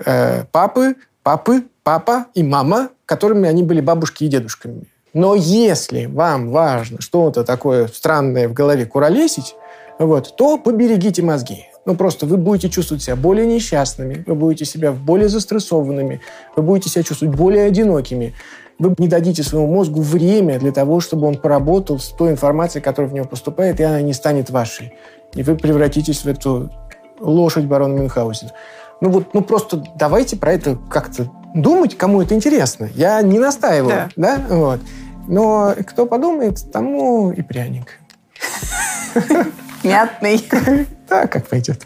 [SPEAKER 3] э, папы, папы, папа и мама, которыми они были бабушки и дедушками. Но если вам важно что-то такое странное в голове куролесить, вот, то поберегите мозги. Ну, просто вы будете чувствовать себя более несчастными, вы будете себя более застрессованными, вы будете себя чувствовать более одинокими. Вы не дадите своему мозгу время для того, чтобы он поработал с той информацией, которая в него поступает, и она не станет вашей. И вы превратитесь в эту лошадь барона Мюнхгаузена. Ну вот, ну просто давайте про это как-то думать, кому это интересно. Я не настаиваю, да, да? вот. Но кто подумает, тому и пряник.
[SPEAKER 2] Мятный.
[SPEAKER 3] Да, как пойдет.